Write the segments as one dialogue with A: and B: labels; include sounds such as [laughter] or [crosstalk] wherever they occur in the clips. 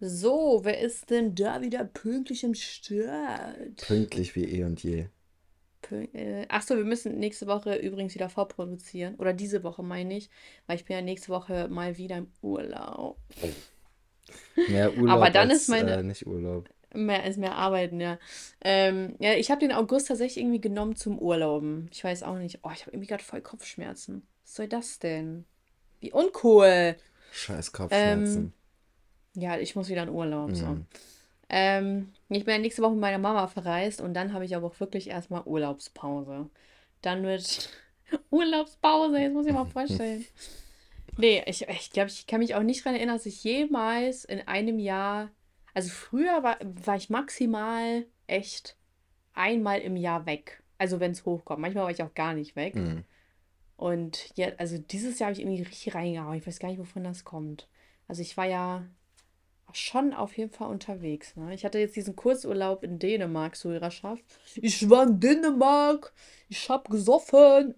A: So, wer ist denn da wieder pünktlich im Start?
B: Pünktlich wie eh und je.
A: Pün äh, Achso, wir müssen nächste Woche übrigens wieder vorproduzieren. Oder diese Woche meine ich, weil ich bin ja nächste Woche mal wieder im Urlaub.
B: Mehr Urlaub
A: Aber dann
B: als
A: ist meine,
B: äh, nicht Urlaub.
A: mehr als mehr arbeiten, ja. Ähm, ja, ich habe den August tatsächlich irgendwie genommen zum Urlauben. Ich weiß auch nicht. Oh, ich habe irgendwie gerade voll Kopfschmerzen. Was soll das denn? Wie uncool.
B: Scheiß
A: Ähm,
B: Kopfschmerzen.
A: Ja, ich muss wieder in Urlaub, so.
B: Mhm.
A: Ähm, ich bin ja nächste Woche mit meiner Mama verreist und dann habe ich aber auch wirklich erstmal Urlaubspause. Dann wird [laughs] Urlaubspause, jetzt muss ich mal vorstellen. [laughs] Nee, ich, ich glaube, ich kann mich auch nicht daran erinnern, dass ich jemals in einem Jahr, also früher war, war ich maximal echt einmal im Jahr weg. Also wenn es hochkommt. Manchmal war ich auch gar nicht weg.
B: Mhm.
A: Und ja, also dieses Jahr habe ich irgendwie richtig reingehauen. Ich weiß gar nicht, wovon das kommt. Also ich war ja schon auf jeden Fall unterwegs. Ne? Ich hatte jetzt diesen Kurzurlaub in Dänemark zu Hörerschaft. Ich war in Dänemark. Ich habe gesoffen.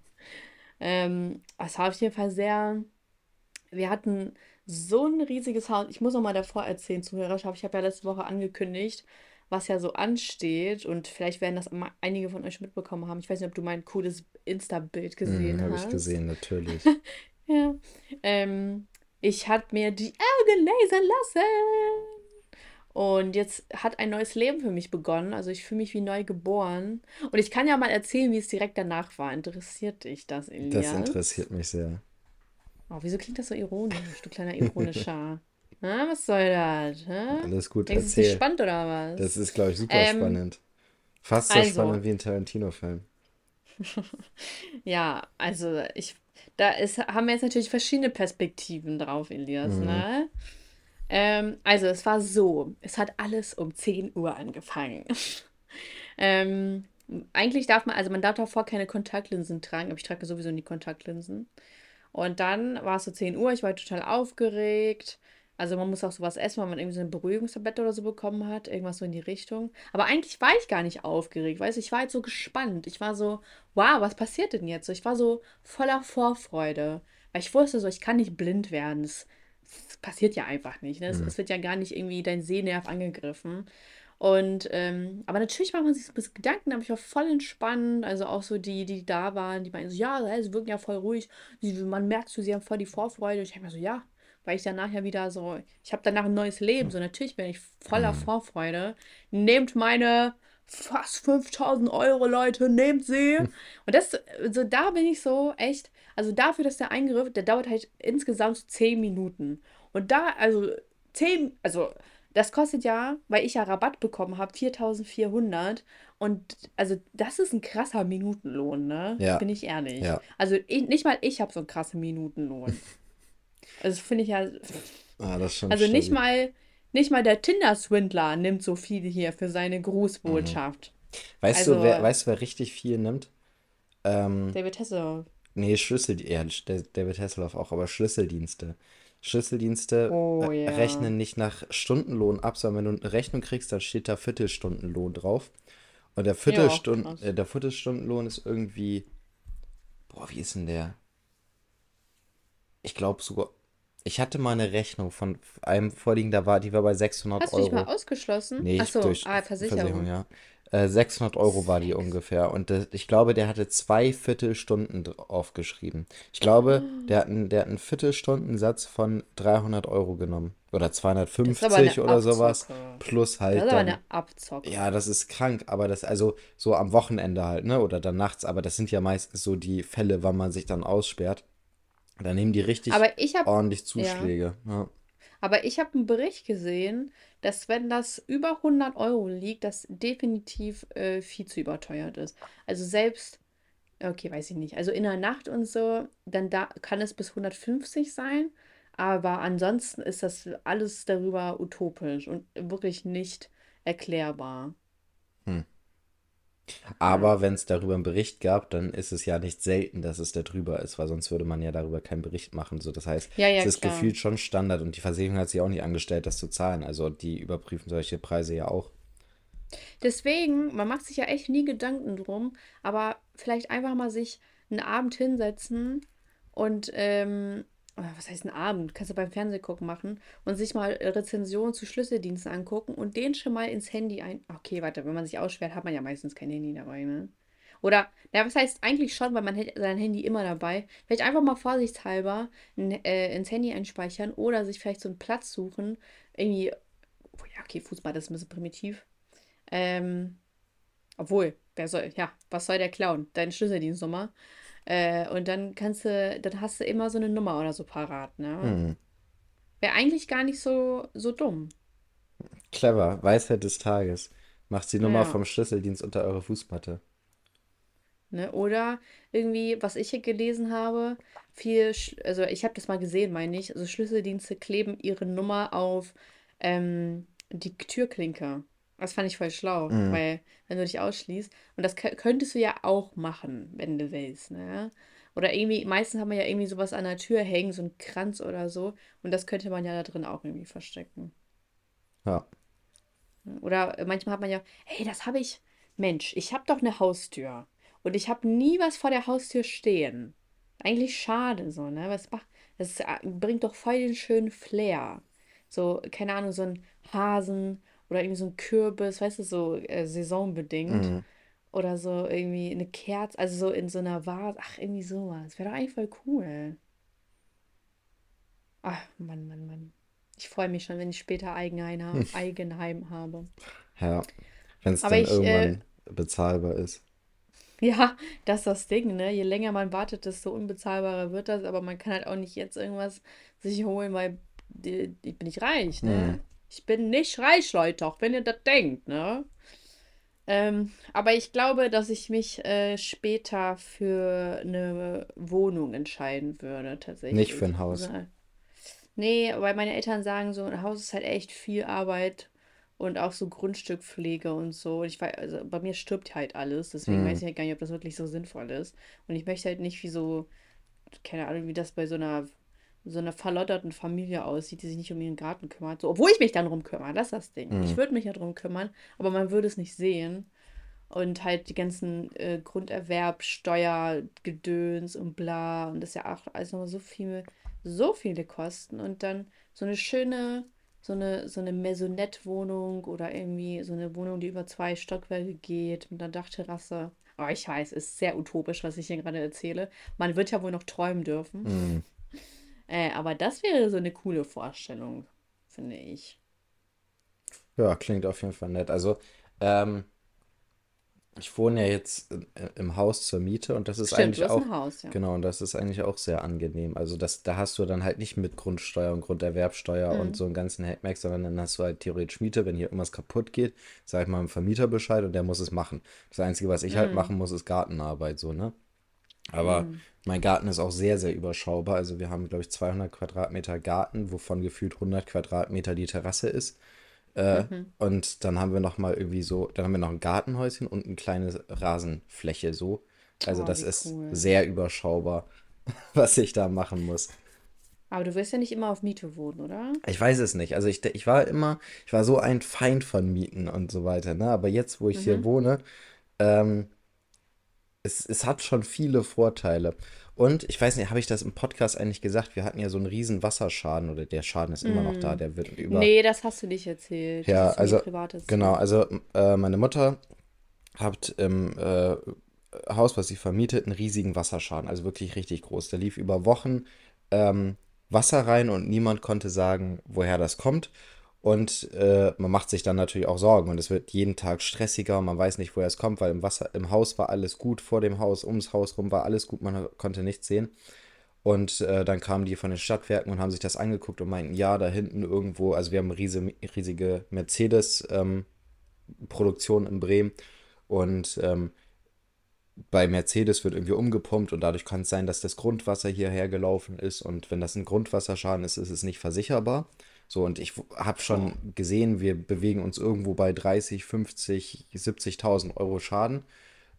A: [laughs] ähm, es war auf jeden Fall sehr. Wir hatten so ein riesiges Haus. Ich muss noch mal davor erzählen, Zuhörerschaft. Ich habe ja letzte Woche angekündigt, was ja so ansteht. Und vielleicht werden das einige von euch mitbekommen haben. Ich weiß nicht, ob du mein cooles Insta-Bild gesehen
B: Mhm, habe ich
A: hast.
B: gesehen, natürlich. [laughs]
A: Ja. Ähm, ich habe mir die Augen lasern lassen. Und jetzt hat ein neues Leben für mich begonnen. Also ich fühle mich wie neu geboren. Und ich kann ja mal erzählen, wie es direkt danach war. Interessiert dich das,
B: Das
A: Elias?
B: interessiert mich sehr.
A: Oh, wieso klingt das so ironisch, du kleiner ironischer? [laughs] Na, was soll das? Hä?
B: Alles gut,
A: Denkst es ist
B: erzähl.
A: spannend oder was?
B: Das ist, glaube ich, super
A: Ähm,
B: spannend. Fast so
A: also.
B: spannend wie ein Tarantino-Film. [laughs]
A: Ja, also ich, da ist, haben wir jetzt natürlich verschiedene Perspektiven drauf, Elias,
B: Mhm.
A: ne? Ähm, also es war so, es hat alles um 10 Uhr angefangen. [laughs] ähm, eigentlich darf man, also man darf davor keine Kontaktlinsen tragen, aber ich trage sowieso nie Kontaktlinsen. Und dann war es so 10 Uhr, ich war total aufgeregt. Also man muss auch sowas essen, weil man irgendwie so eine Beruhigungstablette oder so bekommen hat, irgendwas so in die Richtung. Aber eigentlich war ich gar nicht aufgeregt, weißt du, ich war halt so gespannt. Ich war so, wow, was passiert denn jetzt? Ich war so voller Vorfreude, weil ich wusste so, ich kann nicht blind werden. Das, das passiert ja einfach nicht. Ne? Es,
B: Mhm.
A: wird ja gar nicht irgendwie dein Sehnerv angegriffen. Und, ähm, aber natürlich macht man sich so ein bisschen Gedanken, aber ich war voll entspannt. Also auch so die, die da waren, die meinten so, ja, hä, sie wirken ja voll ruhig. Man merkt so, sie haben voll die Vorfreude. Ich habe mir so, ja, weil ich danach ja wieder so, ich habe danach ein neues Leben. So natürlich bin ich voller
B: Mhm.
A: Vorfreude. Nehmt meine fast 5000 Euro, Leute, nehmt sie. Und das, so da bin ich so echt, also dafür, dass der Eingriff, der dauert halt insgesamt so 10 Minuten. Und da, also 10, also das kostet ja, weil ich ja Rabatt bekommen habe, 4400. Und also das ist ein krasser Minutenlohn, ne?
B: Ja.
A: Bin ich ehrlich.
B: Ja.
A: Also ich, nicht mal ich habe so einen krassen Minutenlohn. [laughs] Also finde ich ja,
B: Ah, das ist schon
A: also nicht
B: stabil.
A: mal, nicht mal der Tinder-Swindler nimmt so viel hier für seine
B: Mhm.
A: Grußbotschaft.
B: Weißt du,
A: Also,
B: wer, weißt du, wer richtig viel nimmt? Ähm,
A: David Hasselhoff.
B: nee, Schlüssel, ja, der- David Hasselhoff auch, aber Schlüsseldienste. Schlüsseldienste
A: Oh
B: äh,
A: ja.
B: rechnen nicht nach Stundenlohn ab, sondern wenn du eine Rechnung kriegst, dann steht da Viertelstundenlohn drauf. Und der, Viertelstund,
A: krass.
B: äh, der Viertelstundenlohn ist irgendwie, boah, wie ist denn der? Ich glaube sogar, ich hatte mal eine Rechnung von einem vorliegen, da war, die war bei 600
A: Hast du dich
B: Euro.
A: mal ausgeschlossen?
B: Nee,
A: Ach so,
B: durch
A: ah, Versicherung.
B: ja. Äh, 600 Euro war die ungefähr. Und das, ich glaube, der hatte zwei Viertelstunden draufgeschrieben. Ich glaube,
A: Ah.
B: der hat einen, der hat einen Viertelstundensatz von 300 Euro genommen. Oder
A: Das ist aber eine
B: 250 oder sowas.
A: Abzocke.
B: Plus
A: Das
B: halt
A: ist aber
B: dann.
A: eine Abzocke.
B: Ja, das ist krank, aber das, also so am Wochenende halt, ne? Oder dann nachts, aber das sind ja meistens so die Fälle, wann man sich dann aussperrt. Da nehmen die richtig
A: Aber ich habe
B: ordentlich
A: ja,
B: Zuschläge. Ja.
A: aber ich habe einen Bericht gesehen, dass wenn das über 100 Euro liegt, das definitiv äh, viel zu überteuert ist. Also selbst, okay, weiß ich nicht. Also in der Nacht und so, dann da kann es bis 150 sein, aber ansonsten ist das alles darüber utopisch und wirklich nicht erklärbar.
B: Aber wenn es darüber einen Bericht gab, dann ist es ja nicht selten, dass es da drüber ist, weil sonst würde man ja darüber keinen Bericht machen. So, das heißt,
A: Ja,
B: es
A: ja,
B: ist
A: klar.
B: gefühlt schon Standard und die Versicherung hat sich auch nicht angestellt, das zu zahlen. Also die überprüfen solche Preise ja auch.
A: Deswegen, man macht sich ja echt nie Gedanken drum, aber vielleicht einfach mal sich einen Abend hinsetzen und ähm, was heißt ein Abend, kannst du beim Fernsehgucken machen und sich mal Rezensionen zu Schlüsseldiensten angucken und den schon mal ins Handy ein. Okay, warte, wenn man sich aussperrt, hat man ja meistens kein Handy dabei, ne? Oder, na, was heißt eigentlich schon, weil man hat sein Handy immer dabei. Vielleicht einfach mal vorsichtshalber äh, ins Handy einspeichern oder sich vielleicht so einen Platz suchen. Irgendwie, oh ja, okay, Fußball, das ist ein bisschen primitiv. Ähm, obwohl, wer soll, ja, was soll der klauen? Deine Schlüsseldienstnummer. Äh, und dann kannst du, dann hast du immer so eine Nummer oder so parat, ne?
B: Hm.
A: Wäre eigentlich gar nicht so, so dumm.
B: Clever, Weisheit des Tages. Macht die Nummer
A: Ja.
B: vom Schlüsseldienst unter eure Fußmatte.
A: Ne? Oder irgendwie, was ich hier gelesen habe, viel, also ich habe das mal gesehen, meine ich, also Schlüsseldienste kleben ihre Nummer auf ähm, die Türklinke. Das fand ich voll schlau,
B: Mhm.
A: weil wenn du dich ausschließt, und das kö- könntest du ja auch machen, wenn du willst, ne? Oder irgendwie, meistens haben wir ja irgendwie sowas an der Tür hängen, so ein Kranz oder so, und das könnte man ja da drin auch irgendwie verstecken.
B: Ja.
A: Oder manchmal hat man ja, hey, das habe ich, Mensch, ich habe doch eine Haustür und ich habe nie was vor der Haustür stehen. Eigentlich schade so, ne? Was macht, das äh, bringt doch voll den schönen Flair. So, keine Ahnung, so ein Hasen oder irgendwie so ein Kürbis, weißt du, so äh, saisonbedingt.
B: Mhm.
A: Oder so irgendwie eine Kerze, also so in so einer Vase. Ach, irgendwie sowas. Wäre doch eigentlich voll cool. Ach, Mann, Mann, Mann. Ich freue mich schon, wenn ich später Eigenheim, [laughs] Eigenheim habe.
B: Ja. Wenn es dann
A: ich, äh,
B: irgendwann bezahlbar ist.
A: ja, das ist das Ding, ne? Je länger man wartet, desto unbezahlbarer wird das. Aber man kann halt auch nicht jetzt irgendwas sich holen, weil die- ich bin nicht reich, ne? Ich bin nicht reich, Leute, auch wenn ihr das denkt, ne? Ähm, aber ich glaube, dass ich mich äh, später für eine Wohnung entscheiden würde,
B: Nicht für
A: tatsächlich.
B: ein Haus.
A: Nee, weil meine Eltern sagen so, ein Haus ist halt echt viel Arbeit und auch so Grundstückpflege und so. Und ich weiß, also bei mir stirbt halt alles, deswegen weiß
B: Mhm.
A: ich halt gar nicht, ob das wirklich so sinnvoll ist. Und ich möchte halt nicht wie so, keine Ahnung, wie das bei so einer, so einer verlotterten Familie aussieht, die sich nicht um ihren Garten kümmert. So, obwohl ich mich dann drum kümmere, das ist das Ding. Ich
B: Mhm.
A: würde mich ja drum kümmern, aber man würde es nicht sehen. Und halt die ganzen äh, Grunderwerb, Steuergedöns und bla. Und das ist ja auch alles nochmal so viel, so viele Kosten. Und dann so eine schöne, so eine, so eine Maisonette-Wohnung oder irgendwie so eine Wohnung, die über zwei Stockwerke geht, mit einer Dachterrasse. Aber ich weiß, ist sehr utopisch, was ich hier gerade erzähle. Man wird ja wohl noch träumen dürfen.
B: Mhm.
A: Äh, aber das wäre so eine coole Vorstellung, finde ich.
B: Ja, klingt auf jeden Fall nett. Also, ähm, ich wohne ja jetzt im Haus zur Miete und das ist
A: Stimmt,
B: eigentlich auch,
A: ein Haus, ja.
B: genau, und das ist eigentlich auch sehr angenehm. Also das, da hast du dann halt nicht mit Grundsteuer und Grunderwerbsteuer und
A: Mhm.
B: so einen ganzen Hackmack, sondern dann hast du halt theoretisch Miete, wenn hier irgendwas kaputt geht, sag ich mal dem Vermieter Bescheid und der muss es machen. Das Einzige, was ich halt
A: Mhm.
B: machen muss, ist Gartenarbeit, so, ne? Aber
A: Mhm.
B: mein Garten ist auch sehr, sehr überschaubar. Also wir haben, glaube ich, 200 Quadratmeter Garten, wovon gefühlt 100 Quadratmeter die Terrasse ist. Äh,
A: Mhm.
B: und dann haben wir noch mal irgendwie so, dann haben wir noch ein Gartenhäuschen und eine kleine Rasenfläche so. Also
A: Oh,
B: das ist
A: cool.
B: sehr überschaubar, [laughs] was ich da machen muss.
A: Aber du wirst ja nicht immer auf Miete wohnen, oder?
B: Ich weiß es nicht. Also ich, ich war immer, ich war so ein Feind von Mieten und so weiter, ne? Aber jetzt, wo ich hier
A: Mhm.
B: wohne, ähm, es, es hat schon viele Vorteile. Und ich weiß nicht, habe ich das im Podcast eigentlich gesagt? Wir hatten ja so einen riesen Wasserschaden oder der Schaden ist immer noch da,
A: Mhm.
B: der wird über.
A: Nee, das hast du nicht erzählt.
B: Ja, also genau, also äh, meine Mutter hat im äh, Haus, was sie vermietet, einen riesigen Wasserschaden, also wirklich richtig groß. Da lief über Wochen ähm, Wasser rein und niemand konnte sagen, woher das kommt. Und äh, man macht sich dann natürlich auch Sorgen und es wird jeden Tag stressiger und man weiß nicht, woher es kommt, weil im Wasser, im Haus war alles gut, vor dem Haus, ums Haus rum war alles gut, man konnte nichts sehen. Und äh, dann kamen die von den Stadtwerken und haben sich das angeguckt und meinten, ja, da hinten irgendwo, also wir haben eine riesige, riesige Mercedes-Produktion in Bremen und ähm, bei Mercedes wird irgendwie umgepumpt und dadurch kann es sein, dass das Grundwasser hierher gelaufen ist und wenn das ein Grundwasserschaden ist, ist es nicht versicherbar. So, und ich habe schon gesehen, wir bewegen uns irgendwo bei 30, 50, 70.000 Euro Schaden.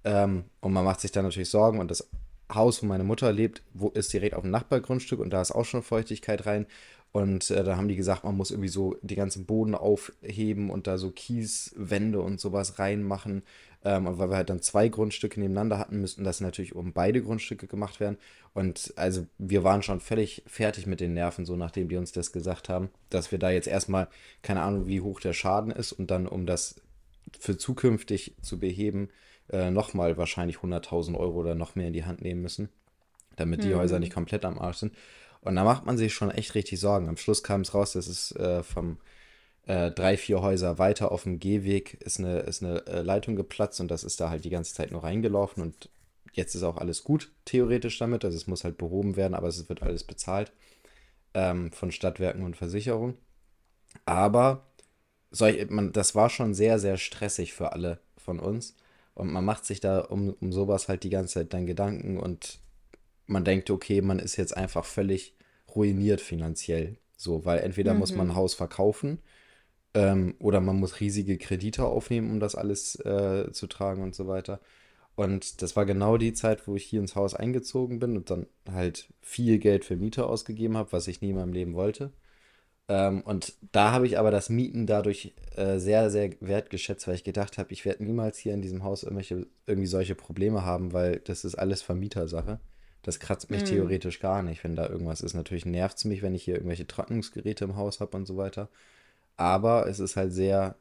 B: Ähm, und man macht sich dann natürlich Sorgen. Und das Haus, wo meine Mutter lebt, wo ist direkt auf dem Nachbargrundstück und da ist auch schon Feuchtigkeit rein. Und äh, da haben die gesagt, man muss irgendwie so die ganzen Boden aufheben und da so Kieswände und sowas reinmachen. Ähm, und weil wir halt dann zwei Grundstücke nebeneinander hatten, müssten das natürlich um beide Grundstücke gemacht werden. Und also wir waren schon völlig fertig mit den Nerven, so nachdem die uns das gesagt haben, dass wir da jetzt erstmal, keine Ahnung, wie hoch der Schaden ist und dann, um das für zukünftig zu beheben, äh, nochmal wahrscheinlich 100.000 Euro oder noch mehr in die Hand nehmen müssen, damit die Häuser nicht komplett am Arsch sind. Und da macht man sich schon echt richtig Sorgen. Am Schluss kam es raus, dass es äh, vom äh, drei, vier Häuser weiter auf dem Gehweg ist eine, ist eine äh, Leitung geplatzt und das ist da halt die ganze Zeit nur reingelaufen und jetzt ist auch alles gut, theoretisch damit. Also es muss halt behoben werden, aber es wird alles bezahlt ähm, von Stadtwerken und Versicherung. Aber solch, man, das war schon sehr, sehr stressig für alle von uns. Und man macht sich da um, um sowas halt die ganze Zeit dann Gedanken und man denkt, okay, man ist jetzt einfach völlig ruiniert finanziell. So, weil entweder muss man ein Haus verkaufen ähm, oder man muss riesige Kredite aufnehmen, um das alles äh, zu tragen und so weiter. Und das war genau die Zeit, wo ich hier ins Haus eingezogen bin und dann halt viel Geld für Miete ausgegeben habe, was ich nie in meinem Leben wollte. Ähm, und da habe ich aber das Mieten dadurch äh, sehr, sehr wertgeschätzt, weil ich gedacht habe, ich werde niemals hier in diesem Haus irgendwelche, irgendwie solche Probleme haben, weil das ist alles Vermietersache. Das kratzt mich
A: Mhm.
B: theoretisch gar nicht, wenn da irgendwas ist. Natürlich nervt es mich, wenn ich hier irgendwelche Trocknungsgeräte im Haus habe und so weiter. Aber es ist halt sehr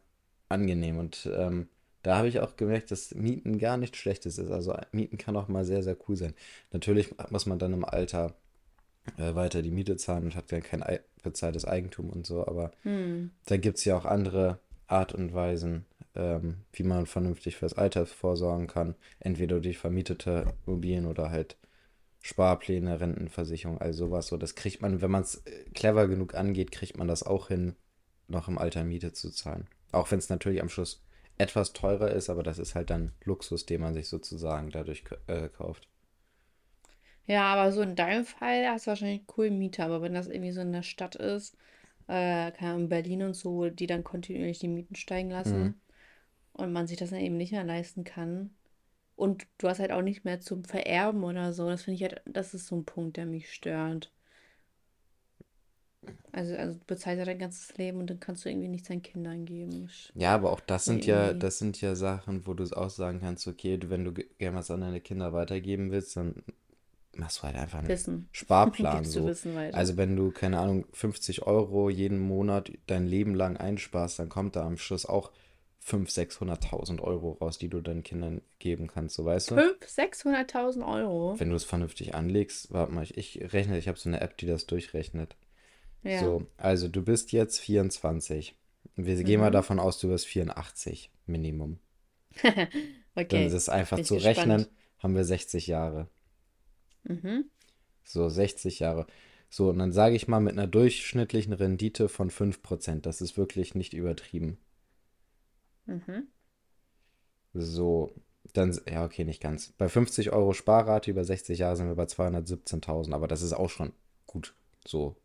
B: angenehm und ähm, da habe ich auch gemerkt, dass Mieten gar nichts Schlechtes ist. Also Mieten kann auch mal sehr, sehr cool sein. Natürlich muss man dann im Alter äh, weiter die Miete zahlen und hat dann kein ei- bezahltes Eigentum und so, aber
A: Hm.
B: da gibt es ja auch andere Art und Weisen, ähm, wie man vernünftig fürs Alter vorsorgen kann. Entweder durch vermietete Immobilien oder halt Sparpläne, Rentenversicherung, all sowas. So, das kriegt man, wenn man es clever genug angeht, kriegt man das auch hin, noch im Alter Miete zu zahlen. Auch wenn es natürlich am Schluss etwas teurer ist, aber das ist halt dann Luxus, den man sich sozusagen dadurch äh, kauft.
A: Ja, aber so in deinem Fall hast du wahrscheinlich einen coolen Mieter, aber wenn das irgendwie so in der Stadt ist, äh, keine Ahnung, Berlin und so, die dann kontinuierlich die Mieten steigen
B: Mhm.
A: lassen und man sich das dann eben nicht mehr leisten kann und du hast halt auch nicht mehr zum Vererben oder so, das finde ich halt, das ist so ein Punkt, der mich stört. Also, also du bezahlst ja dein ganzes Leben und dann kannst du irgendwie nichts deinen Kindern geben.
B: Ja, aber auch das sind ja,
A: Irgendwie.
B: das sind ja Sachen, wo du es auch sagen kannst, okay, wenn du ge- gerne was an deine Kinder weitergeben willst, dann machst du halt einfach einen
A: Wissen. [laughs]
B: Sparplan so. Also wenn du, keine Ahnung, 50 Euro jeden Monat dein Leben lang einsparst, dann kommt da am Schluss auch 500.000, 600.000 Euro raus, die du deinen Kindern geben kannst, so weißt du?
A: 500.000, 600.000 Euro.
B: Wenn du es vernünftig anlegst, warte mal, ich, ich rechne, ich habe so eine App, die das durchrechnet.
A: Ja.
B: So, also du bist jetzt 24. Wir gehen mal
A: Mhm.
B: davon aus, du wirst 84 Minimum. [laughs] Dann
A: Okay,
B: ist es einfach
A: bin
B: zu rechnen,
A: gespannt.
B: haben wir 60 Jahre.
A: Mhm.
B: So, 60 Jahre. So, und dann sage ich mal mit einer durchschnittlichen Rendite von 5%. Das ist wirklich nicht übertrieben.
A: Mhm.
B: So, dann, ja, okay, nicht ganz. Bei 50 Euro Sparrate über 60 Jahre sind wir bei 217.000, aber das ist auch schon gut. So,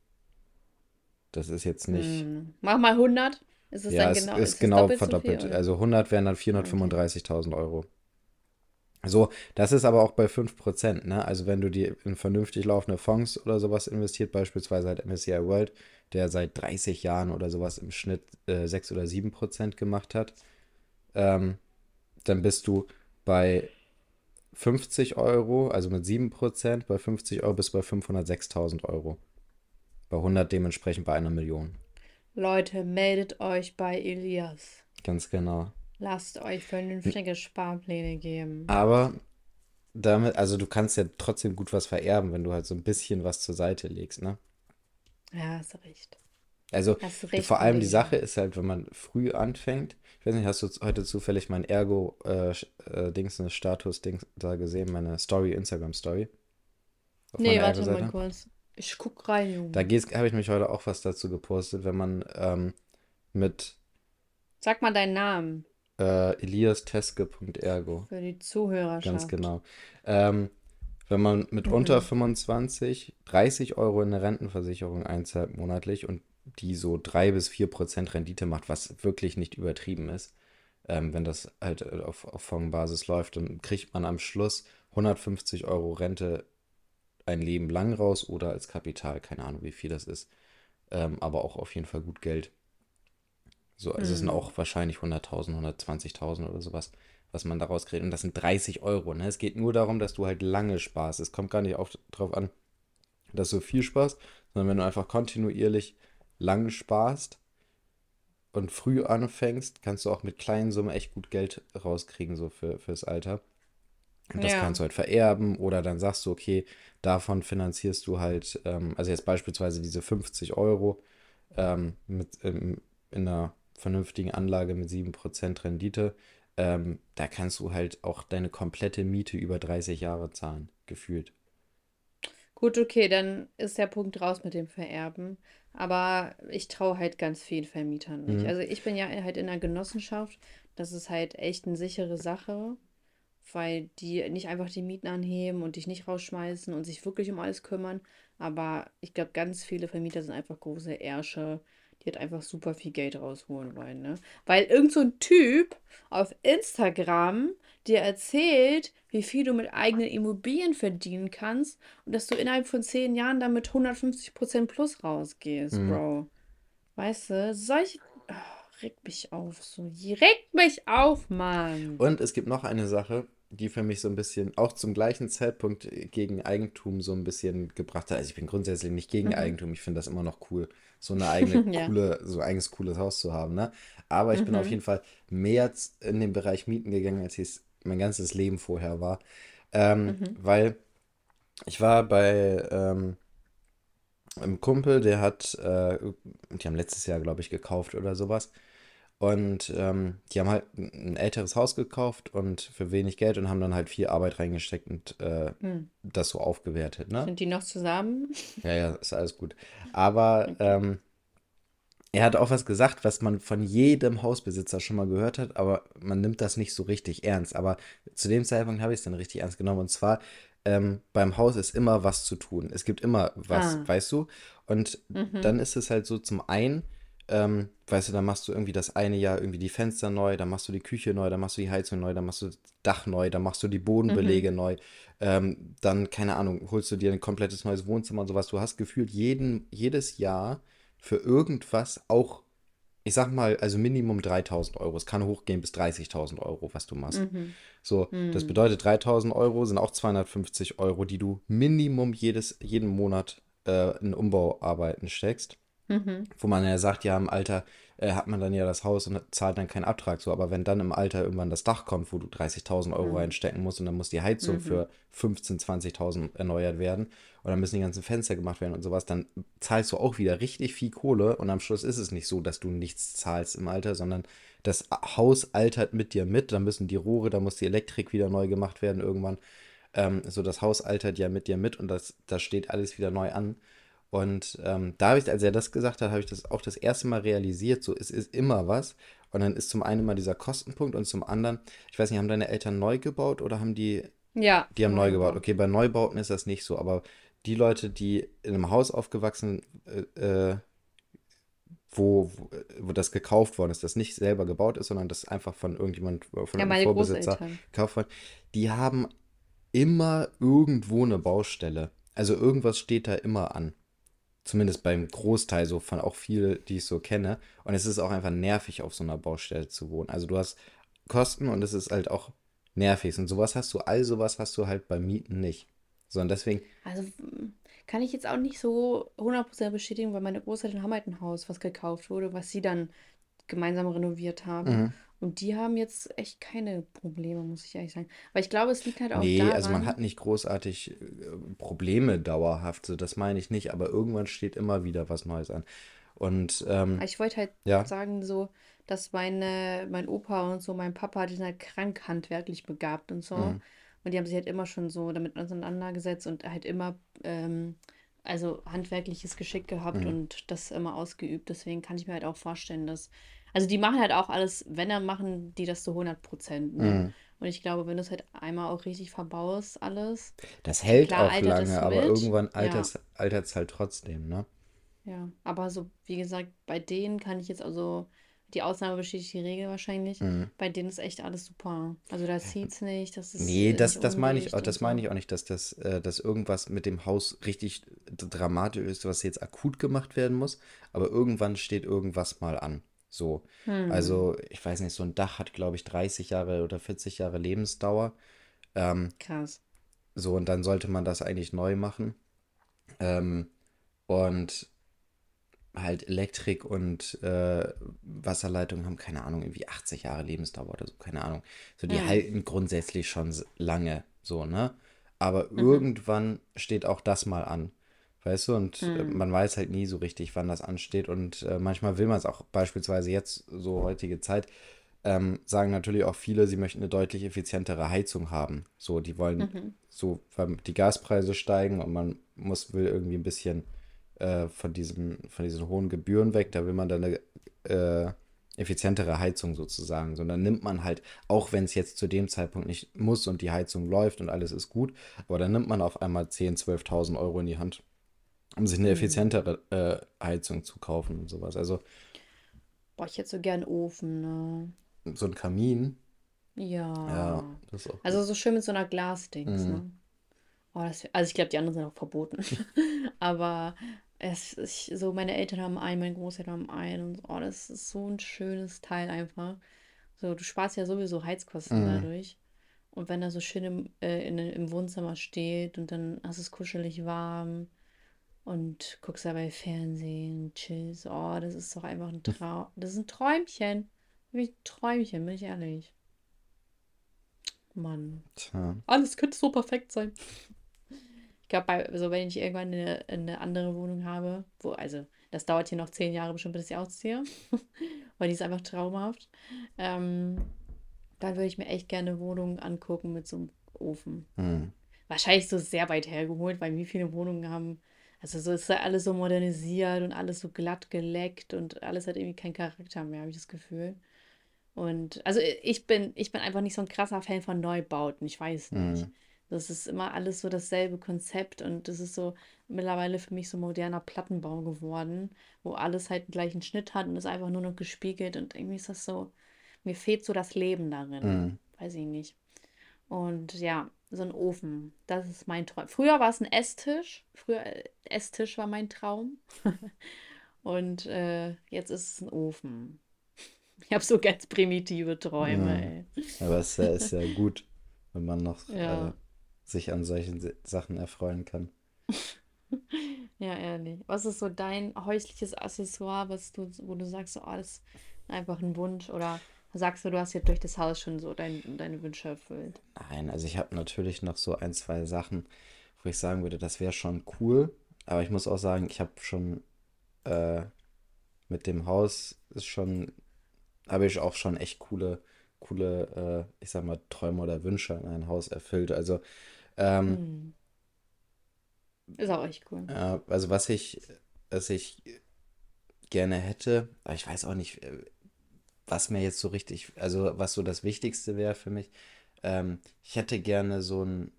B: das ist jetzt nicht.
A: Hm. Mach mal 100. Ist es
B: Ja,
A: dann genau,
B: ist
A: ist
B: genau
A: doppelt so viel,
B: verdoppelt. Also 100 wären dann
A: Okay.
B: 435.000 Euro. So, das ist aber auch bei 5%, ne? Also wenn du dir in vernünftig laufende Fonds oder sowas investiert, beispielsweise halt MSCI World, der seit 30 Jahren oder sowas im Schnitt äh, 6 oder 7% gemacht hat, ähm, dann bist du bei 50 Euro, also mit 7%, bei 50 Euro bist du bei 506.000 Euro. Bei 100 dementsprechend bei einer Million.
A: Leute, meldet euch bei Elias.
B: Ganz genau.
A: Lasst euch vernünftige Sparpläne geben.
B: Aber damit, also du kannst ja trotzdem gut was vererben, wenn du halt so ein bisschen was zur Seite legst, ne?
A: Ja, hast recht.
B: Also
A: recht,
B: vor allem die. Sache ist halt, wenn man früh anfängt, ich weiß nicht, hast du heute zufällig mein Ergo äh, äh, Dings, ne, Status Dings da gesehen, meine Story, Instagram Story auf
A: Nee, warte mal kurz. Ich guck rein,
B: Da
A: Junge.
B: habe ich mich heute auch was dazu gepostet, wenn man ähm, mit
A: Sag mal deinen Namen
B: äh, eliasteske.ergo
A: für die
B: Ganz
A: Zuhörerschaft.
B: genau. Ähm, wenn man mit unter 25 30 Euro in eine Rentenversicherung einzahlt monatlich und die so 3 bis 4 Prozent Rendite macht, was wirklich nicht übertrieben ist, ähm, wenn das halt äh, auf, auf Fondsbasis läuft, dann kriegt man am Schluss 150 Euro Rente ein Leben lang raus oder als Kapital, keine Ahnung, wie viel das ist, ähm, aber auch auf jeden Fall gut Geld. So, also es sind
A: Hm.
B: auch wahrscheinlich 100.000, 120.000 oder sowas, was man daraus kriegt. Und das sind 30 Euro. Ne? Es geht nur darum, dass du halt lange sparst. Es kommt gar nicht auf, drauf an, dass du viel sparst, sondern wenn du einfach kontinuierlich lang sparst und früh anfängst, kannst du auch mit kleinen Summen echt gut Geld rauskriegen, so für, fürs Alter. Und das
A: Ja.
B: kannst du halt vererben oder dann sagst du, okay, davon finanzierst du halt, ähm, also jetzt beispielsweise diese 50 Euro ähm, mit, ähm, in einer vernünftigen Anlage mit 7% Rendite, ähm, da kannst du halt auch deine komplette Miete über 30 Jahre zahlen, gefühlt.
A: Gut, okay, dann ist der Punkt raus mit dem Vererben. Aber ich traue halt ganz vielen Vermietern nicht.
B: Mhm.
A: Also ich bin ja halt in einer Genossenschaft. Das ist halt echt eine sichere Sache, weil die nicht einfach die Mieten anheben und dich nicht rausschmeißen und sich wirklich um alles kümmern. Aber ich glaube, ganz viele Vermieter sind einfach große Ärsche, die halt einfach super viel Geld rausholen wollen, ne? Weil irgend so ein Typ auf Instagram dir erzählt, wie viel du mit eigenen Immobilien verdienen kannst und dass du innerhalb von zehn Jahren damit 150% plus rausgehst,
B: Mhm.
A: Bro. Weißt du, solche. Regt mich auf. So, regt mich auf, Mann.
B: Und es gibt noch eine Sache, die für mich so ein bisschen, auch zum gleichen Zeitpunkt gegen Eigentum so ein bisschen gebracht hat. Also ich bin grundsätzlich nicht gegen
A: Mhm.
B: Eigentum, ich finde das immer noch cool, so eine [laughs] eigene
A: Ja.
B: coole, so ein eigenes cooles Haus zu haben, ne? Aber ich bin auf
A: Mhm.
B: jeden Fall mehr in den Bereich Mieten gegangen, als ich es mein ganzes Leben vorher war. Ähm,
A: Mhm.
B: weil ich war bei ähm, einem Kumpel, der hat, äh, die haben letztes Jahr, glaube ich, gekauft oder sowas. Und ähm, die haben halt ein älteres Haus gekauft und für wenig Geld und haben dann halt viel Arbeit reingesteckt und äh,
A: Hm.
B: das so aufgewertet, ne?
A: Sind die noch zusammen?
B: Ja, ja, ist alles gut. Aber
A: Okay.
B: ähm, er hat auch was gesagt, was man von jedem Hausbesitzer schon mal gehört hat, aber man nimmt das nicht so richtig ernst. Aber zu dem Zeitpunkt habe ich es dann richtig ernst genommen. Und zwar, ähm, beim Haus ist immer was zu tun. Es gibt immer was,
A: Ah.
B: weißt du? Und
A: Mhm.
B: dann ist es halt so zum einen, ähm, weißt du, dann machst du irgendwie das eine Jahr irgendwie die Fenster neu, dann machst du die Küche neu, dann machst du die Heizung neu, dann machst du das Dach neu, dann machst du die
A: Mhm.
B: Bodenbeläge neu, ähm, dann, keine Ahnung, holst du dir ein komplettes neues Wohnzimmer und sowas. Du hast gefühlt jeden, jedes Jahr für irgendwas auch, ich sag mal, also Minimum 3000 Euro. Es kann hochgehen bis 30.000 Euro, was du machst.
A: Mhm.
B: So, das
A: Mhm.
B: bedeutet 3000 Euro sind auch 250 Euro, die du Minimum jedes, jeden Monat äh, in Umbauarbeiten steckst.
A: Mhm.
B: Wo man ja sagt, ja, im Alter äh, hat man dann ja das Haus und zahlt dann keinen Abtrag so. Aber wenn dann im Alter irgendwann das Dach kommt, wo du 30.000 Euro
A: Mhm.
B: reinstecken musst und dann muss die Heizung
A: Mhm.
B: für 15.000, 20.000 erneuert werden dann müssen die ganzen Fenster gemacht werden und sowas, dann zahlst du auch wieder richtig viel Kohle und am Schluss ist es nicht so, dass du nichts zahlst im Alter, sondern das Haus altert mit dir mit. Dann müssen die Rohre, da muss die Elektrik wieder neu gemacht werden irgendwann. Ähm, so das Haus altert ja mit dir mit und das, das steht alles wieder neu an. Und ähm, da habe ich, als er das gesagt hat, habe ich das auch das erste Mal realisiert, so es ist immer was. Und dann ist zum einen mal dieser Kostenpunkt und zum anderen, ich weiß nicht, haben deine Eltern neu gebaut oder haben die,
A: Ja,
B: die haben neu gebaut? Okay, bei Neubauten ist das nicht so, aber die Leute, die in einem Haus aufgewachsen, äh, äh, wo, wo, das gekauft worden ist, das nicht selber gebaut ist, sondern das einfach von irgendjemand, von
A: Ja, meine
B: Vorbesitzer gekauft worden, die haben immer irgendwo eine Baustelle. Also irgendwas steht da immer an. Zumindest beim Großteil so von auch viel, die ich so kenne. Und es ist auch einfach nervig, auf so einer Baustelle zu wohnen. Also du hast Kosten und es ist halt auch nervig. Und sowas hast du, all sowas hast du halt beim Mieten nicht. Sondern deswegen,
A: Also kann ich jetzt auch nicht so 100% bestätigen, weil meine Großeltern haben halt ein Haus, was gekauft wurde, was sie dann gemeinsam renoviert haben.
B: mhm.
A: Und die haben jetzt echt keine Probleme, muss ich ehrlich sagen. Weil ich glaube, es liegt halt auch
B: nee, also man
A: daran.
B: hat nicht großartig äh, Probleme dauerhaft, so das meine ich nicht, aber irgendwann steht immer wieder was Neues an. Und ähm,
A: Ich wollte halt
B: ja,
A: sagen, so, dass meine, mein Opa und so, mein Papa, die sind halt krank handwerklich begabt und so.
B: mhm.
A: Und die haben sich halt immer schon so damit auseinandergesetzt und halt immer, ähm, also handwerkliches Geschick gehabt
B: Mhm.
A: und das immer ausgeübt. Deswegen kann ich mir halt auch vorstellen, dass, also die machen halt auch alles, wenn dann machen die das zu 100 Prozent, ne?
B: Mhm.
A: Und ich glaube, wenn du es halt einmal auch richtig verbaust, alles,
B: Das hält
A: klar
B: auch lange, aber
A: mit,
B: irgendwann altert es halt trotzdem, ne?
A: Ja, aber so, wie gesagt, bei denen kann ich jetzt also, die Ausnahme bestätigt die Regel wahrscheinlich.
B: Mhm.
A: Bei denen ist echt alles super. Also da zieht's nicht, das ist
B: Nee, das,
A: nicht
B: das meine ich, auch- das meine ich auch nicht, dass das, äh, dass irgendwas mit dem Haus richtig dramatisch ist, was jetzt akut gemacht werden muss, aber irgendwann steht irgendwas mal an. So.
A: Hm,
B: Also, ich weiß nicht, so ein Dach hat, glaube ich, 30 Jahre oder 40 Jahre Lebensdauer. Ähm,
A: krass.
B: so, und dann sollte man das eigentlich neu machen. Ähm, und halt Elektrik und äh, Wasserleitung haben, keine Ahnung, irgendwie 80 Jahre Lebensdauer oder so, keine Ahnung. So, die
A: Hm,
B: halten grundsätzlich schon lange, so, ne? Aber
A: mhm,
B: irgendwann steht auch das mal an. Weißt du, und äh,
A: hm,
B: man weiß halt nie so richtig, wann das ansteht. Und äh, manchmal will man es auch beispielsweise jetzt, so heutige Zeit, ähm, sagen natürlich auch viele, sie möchten eine deutlich effizientere Heizung haben. So, die wollen
A: mhm.
B: so, weil die Gaspreise steigen und man muss, will irgendwie ein bisschen äh, von diesem, von diesen hohen Gebühren weg. Da will man dann eine äh, effizientere Heizung sozusagen. So, und dann nimmt man halt, auch wenn es jetzt zu dem Zeitpunkt nicht muss und die Heizung läuft und alles ist gut, aber dann nimmt man auf einmal 10.000, 12.000 Euro in die Hand, um sich eine
A: Hm.
B: effizientere äh, Heizung zu kaufen und sowas. Also
A: Boah, ich hätte so gern Ofen, ne?
B: so ein Kamin, ja,
A: Ja.
B: gut.
A: Also so schön mit so einer Glasdings,
B: Mhm.
A: ne? Oh, das, also ich glaube, die anderen sind auch verboten. [laughs] Aber es ist so, meine Eltern haben einen, meine Großeltern haben einen und oh, das ist so ein schönes Teil einfach. So, du sparst ja sowieso Heizkosten
B: Mhm.
A: dadurch. Und wenn er so schön im, äh, in, im Wohnzimmer steht und dann hast du es kuschelig warm und guckst dabei Fernsehen, chillst, oh, das ist doch einfach ein Traum. Das ist ein Träumchen. Wirklich ein Träumchen, bin ich ehrlich. Mann.
B: Tja.
A: Alles könnte so perfekt sein. Ich glaube, also wenn ich irgendwann eine, eine andere Wohnung habe, wo, also das dauert hier noch zehn Jahre bestimmt, bis ich ausziehe, [laughs] weil die ist einfach traumhaft, ähm, dann würde ich mir echt gerne Wohnungen angucken mit so einem Ofen.
B: Mhm.
A: Wahrscheinlich so sehr weit hergeholt, weil wie viele Wohnungen haben, also so ist ja alles so modernisiert und alles so glatt geleckt und alles hat irgendwie keinen Charakter mehr, habe ich das Gefühl. Und also ich bin, ich bin einfach nicht so ein krasser Fan von Neubauten. Ich weiß nicht.
B: Mhm.
A: Das ist immer alles so dasselbe Konzept und das ist so mittlerweile für mich so moderner Plattenbau geworden, wo alles halt den gleichen Schnitt hat und ist einfach nur noch gespiegelt und irgendwie ist das so, mir fehlt so das Leben darin.
B: Mhm.
A: Weiß ich nicht. Und ja, so ein Ofen, das ist mein Traum. Früher war es ein Esstisch. Früher äh, Esstisch war mein Traum. [laughs] Und äh, jetzt ist es ein Ofen. [laughs] Ich habe so ganz primitive Träume,
B: Mhm.
A: ey.
B: Aber es ist ja, ja gut, wenn man noch [laughs] äh,
A: Ja,
B: sich an solchen Sachen erfreuen kann. [laughs]
A: ja, ehrlich. Was ist so dein häusliches Accessoire, was du, wo du sagst, so, oh, das ist einfach ein Wunsch? Oder sagst du, du hast jetzt durch das Haus schon so dein, deine Wünsche erfüllt?
B: Nein, also ich habe natürlich noch so ein, zwei Sachen, wo ich sagen würde, das wäre schon cool. Aber ich muss auch sagen, ich habe schon äh, mit dem Haus ist schon, habe ich auch schon echt coole, coole, äh, ich sag mal, Träume oder Wünsche an ein Haus erfüllt. Also, ähm,
A: Hm. Ist auch echt cool.
B: äh, also was ich, was ich gerne hätte, aber ich weiß auch nicht, äh, was mir jetzt so richtig, also was so das Wichtigste wäre für mich. Ähm, ich hätte gerne so einen,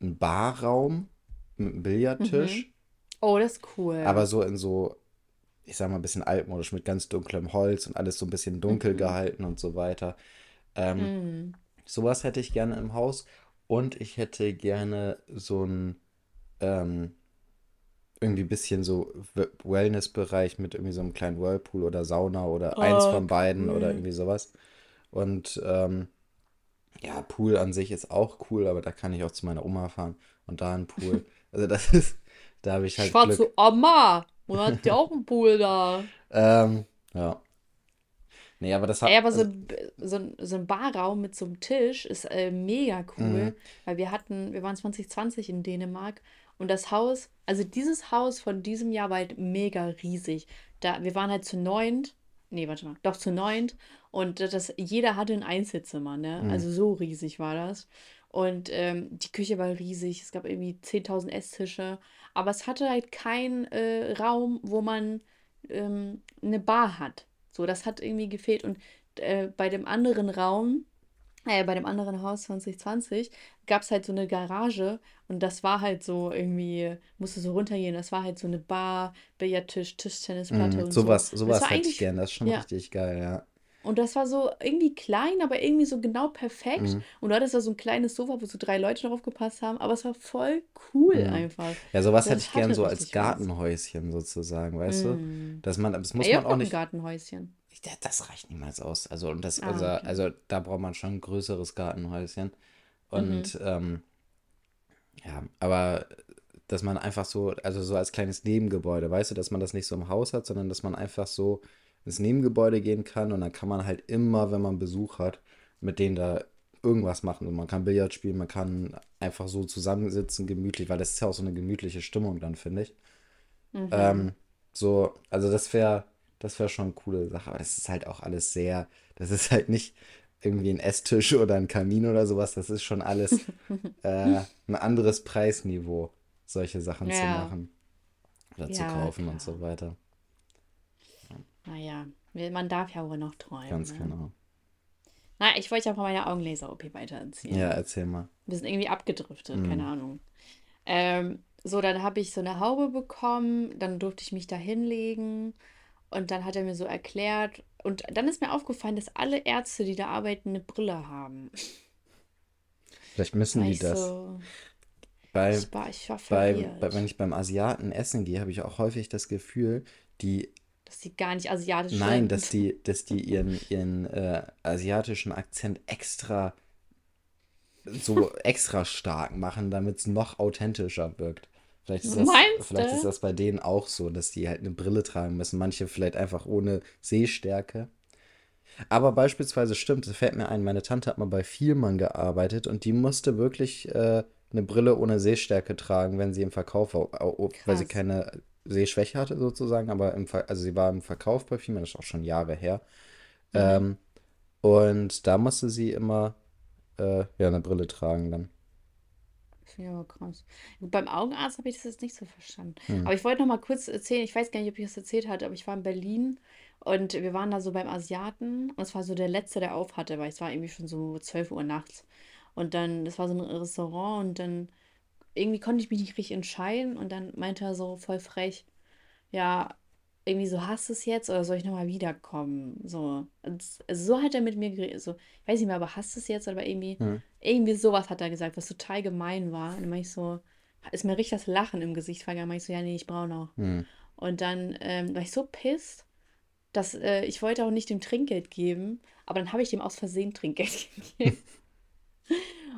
B: einen Barraum mit einem
A: Mhm.
B: Billardtisch,
A: Oh, das ist cool.
B: aber so in so, ich sag mal, ein bisschen altmodisch mit ganz dunklem Holz und alles so ein bisschen dunkel
A: Mhm.
B: gehalten und so weiter. Ähm,
A: Mhm.
B: sowas hätte ich gerne im Haus und ich hätte gerne so ein ähm, irgendwie ein bisschen so Wellness-Bereich mit irgendwie so einem kleinen Whirlpool oder Sauna oder eins
A: Oh,
B: von beiden oder
A: cool.
B: irgendwie sowas. Und ähm, ja, Pool an sich ist auch cool, aber da kann ich auch zu meiner Oma fahren und da ein Pool. [laughs] Also das ist, da habe ich
A: Ich
B: halt
A: fahr
B: Glück.
A: zu Oma. Und hat die auch einen Pool da.
B: Ähm, ja. Nee, aber das
A: Ey,
B: hat,
A: aber so
B: also,
A: ein, so ein, so ein Barraum mit so einem Tisch ist äh, mega cool, weil wir hatten, wir waren 2020 in Dänemark und das Haus, also dieses Haus von diesem Jahr war halt mega riesig. Da, wir waren halt zu neunt, nee, warte mal, doch zu neunt und das, jeder hatte ein Einzelzimmer, ne?
B: mh,
A: Also so riesig war das. Und ähm, die Küche war riesig, es gab irgendwie 10.000 Esstische, aber es hatte halt keinen äh, Raum, wo man ähm, eine Bar hat. So, das hat irgendwie gefehlt. Und äh, bei dem anderen Raum, äh, bei dem anderen Haus 2020, gab es halt so eine Garage und das war halt so irgendwie, musste so runtergehen. Das war halt so eine Bar, Billardtisch, Tischtennisplatte und so.
B: sowas,
A: Und das
B: sowas hätte ich gern, das ist schon
A: ja,
B: richtig geil, ja.
A: Und das war so irgendwie klein, aber irgendwie so genau perfekt.
B: Mh,
A: Und du hattest da so ein kleines Sofa, wo so drei Leute drauf gepasst haben, aber es war voll cool
B: mh.
A: einfach.
B: Ja, sowas
A: So,
B: hätte ich gern
A: hatte
B: so als
A: richtig was.
B: Gartenhäuschen sozusagen, weißt du?
A: Mm.
B: Dass man, das
A: Ja,
B: muss
A: ihr
B: man
A: habt
B: auch
A: doch ein
B: nicht.
A: Gartenhäuschen.
B: Ja, das reicht niemals aus. Also, und das,
A: Ah,
B: also,
A: okay.
B: also da braucht man schon ein größeres Gartenhäuschen.
A: Mhm.
B: Und ähm, ja, aber dass man einfach so, also so als kleines Nebengebäude, weißt du, dass man das nicht so im Haus hat, sondern dass man einfach so ins Nebengebäude gehen kann und dann kann man halt immer, wenn man Besuch hat, mit denen da irgendwas machen. Und man kann Billard spielen, man kann einfach so zusammensitzen, gemütlich, weil das ist ja auch so eine gemütliche Stimmung dann, finde ich.
A: Mhm.
B: Ähm, so, also das wäre, das wäre schon eine coole Sache, aber das ist halt auch alles sehr, das ist halt nicht irgendwie ein Esstisch oder ein Kamin oder sowas, das ist schon alles [laughs] äh, ein anderes Preisniveau, solche Sachen zu
A: Ja,
B: machen oder zu
A: ja,
B: kaufen und
A: klar.
B: so weiter.
A: Naja, man darf ja wohl noch träumen,
B: Ganz
A: ne?
B: genau.
A: Na, ich wollte ja von meiner Augenlaser-OP weiter
B: Ja, erzähl mal.
A: Wir sind irgendwie abgedriftet, keine
B: Hm.
A: Ahnung. Ähm, so, dann habe ich so eine Haube bekommen, dann durfte ich mich da hinlegen und dann hat er mir so erklärt. Und dann ist mir aufgefallen, dass alle Ärzte, die da arbeiten, eine Brille haben.
B: Vielleicht müssen die das.
A: so,
B: Bei,
A: ich war, ich war
B: bei, bei, wenn ich beim Asiaten essen gehe, habe ich auch häufig das Gefühl, die,
A: dass die gar nicht asiatisch
B: nein, dass
A: sind.
B: die, dass die ihren, ihren äh, asiatischen Akzent extra so [laughs] extra stark machen, damit es noch authentischer wirkt. Vielleicht ist das,
A: Meinst
B: vielleicht ist das bei denen auch so, dass die halt eine Brille tragen müssen. Manche vielleicht einfach ohne Sehstärke. Aber beispielsweise stimmt, es fällt mir ein, meine Tante hat mal bei Vielmann gearbeitet und die musste wirklich äh, eine Brille ohne Sehstärke tragen, wenn sie im Verkauf war, weil sie keine Sehschwäche hatte sozusagen, aber im Ver also sie war im Verkauf bei Vielmann, das ist auch schon Jahre her.
A: Mhm.
B: Ähm, und da musste sie immer äh, ja eine Brille tragen dann.
A: Ich aber krass. Beim Augenarzt habe ich das jetzt nicht so verstanden.
B: Hm.
A: Aber ich wollte noch mal kurz erzählen, ich weiß gar nicht, ob ich das erzählt hatte, aber ich war in Berlin und wir waren da so beim Asiaten und es war so der Letzte, der auf hatte, weil es war irgendwie schon so 12 Uhr nachts. Und dann, das war so ein Restaurant und dann irgendwie konnte ich mich nicht richtig entscheiden und dann meinte er so voll frech, ja, irgendwie so, hast du es jetzt oder soll ich nochmal wiederkommen? So, also so hat er mit mir geredet, so, ich weiß nicht mehr, aber hast du es jetzt oder irgendwie,
B: Hm.
A: irgendwie sowas hat er gesagt, was total gemein war. Und dann meinte ich so, ist mir richtig das Lachen im Gesicht vergangen, meinte ich so, ja, nee, ich brauche noch.
B: Hm.
A: Und dann ähm, war ich so pisst, dass äh, ich wollte auch nicht dem Trinkgeld geben, aber dann habe ich dem aus Versehen Trinkgeld [laughs] gegeben.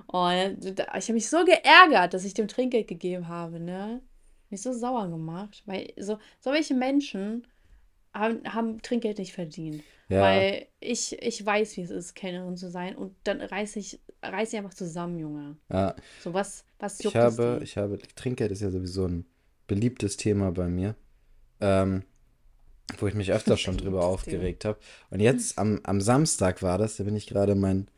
A: Und ich habe mich so geärgert, dass ich dem Trinkgeld gegeben habe, ne? Mich so sauer gemacht, weil so, so welche Menschen haben, haben Trinkgeld nicht verdient.
B: Ja,
A: Weil ich, ich weiß, wie es ist, Kellnerin zu sein und dann reiß ich, reiß ich einfach zusammen, Junge.
B: ja.
A: So, was, was
B: Ich
A: juckt es
B: habe, ich habe, Trinkgeld ist ja sowieso ein beliebtes Thema bei mir. Ähm, wo ich mich öfter schon drüber aufgeregt habe. Und jetzt am, am Samstag war das, da bin ich gerade meinen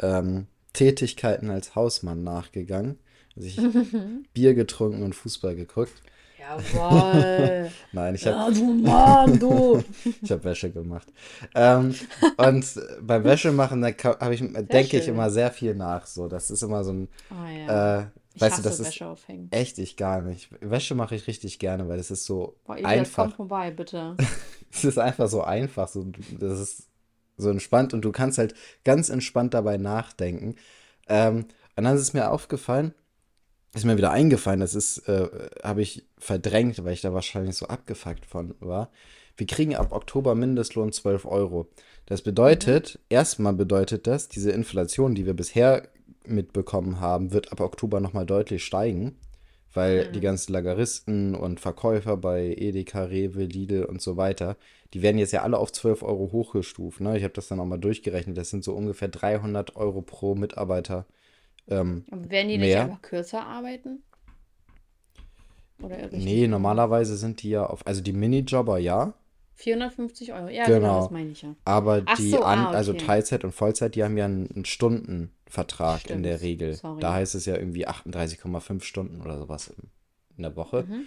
B: ähm, Tätigkeiten als Hausmann nachgegangen. Also ich [laughs] Bier getrunken und Fußball geguckt.
A: Jawohl. [laughs]
B: Nein, ich habe
A: Ja, du Mann, du. [laughs]
B: ich hab Wäsche gemacht. Ähm, und beim Wäschemachen, da ka- hab ich, denke ich immer sehr viel nach. So, das ist immer so ein,
A: Oh ja.
B: äh,
A: Ich
B: weißt du, das
A: hasse
B: ist
A: Wäsche aufhängen.
B: echt ich gar nicht. Wäsche mache ich richtig gerne, weil es ist so
A: Boah, komm
B: einfach.
A: vorbei, bitte.
B: Es ist einfach so einfach. So, das ist so entspannt und du kannst halt ganz entspannt dabei nachdenken. Ähm, und dann ist es mir aufgefallen, ist mir wieder eingefallen, das ist, äh, habe ich verdrängt, weil ich da wahrscheinlich so abgefuckt von war. Wir kriegen ab Oktober Mindestlohn 12 Euro. Das
A: Mhm.
B: bedeutet, erstmal bedeutet das, diese Inflation, die wir bisher mitbekommen haben, wird ab Oktober nochmal deutlich steigen, weil die
A: Mhm.
B: ganzen Lageristen und Verkäufer bei Edeka, Rewe, Lidl und so weiter, die werden jetzt ja alle auf 12 Euro hochgestuft. Ne? Ich habe das dann auch mal durchgerechnet, das sind so ungefähr 300 Euro pro Mitarbeiter ähm,
A: Aber werden die nicht
B: mehr.
A: einfach kürzer arbeiten? Oder
B: Nee, normalerweise sind die ja auf, also die Minijobber ja,
A: 450 Euro. Ja, genau, das
B: genau.
A: meine ich ja.
B: Aber
A: Ach
B: die
A: so,
B: an,
A: ah,
B: also
A: okay.
B: Teilzeit und Vollzeit, die haben ja einen, einen Stundenvertrag in der
A: Stimmt.
B: Regel. Da
A: Sorry.
B: heißt es ja irgendwie 38,5 Stunden oder sowas in, in der Woche.
A: Mhm.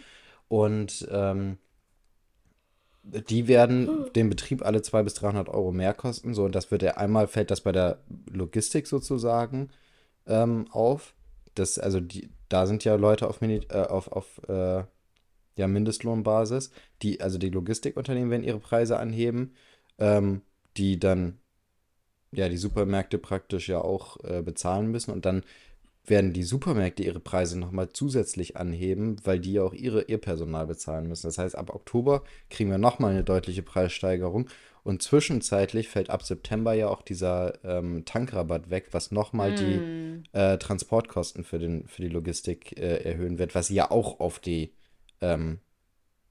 B: Und ähm, die werden den Betrieb alle 200 bis 300 Euro mehr kosten. So, und das wird ja einmal, fällt das bei der Logistik sozusagen ähm, auf. Das, also die, da sind ja Leute auf, Mini, äh, auf, auf äh, ja, Mindestlohnbasis. Die, also die Logistikunternehmen werden ihre Preise anheben, ähm, die dann ja die Supermärkte praktisch ja auch äh, bezahlen müssen. Und dann werden die Supermärkte ihre Preise nochmal zusätzlich anheben, weil die ja auch ihre, ihr Personal bezahlen müssen. Das heißt, ab Oktober kriegen wir nochmal eine deutliche Preissteigerung. Und zwischenzeitlich fällt ab September ja auch dieser ähm, Tankrabatt weg, was nochmal mm. die äh, Transportkosten für, den, für die Logistik äh, erhöhen wird, was ja auch auf die ähm,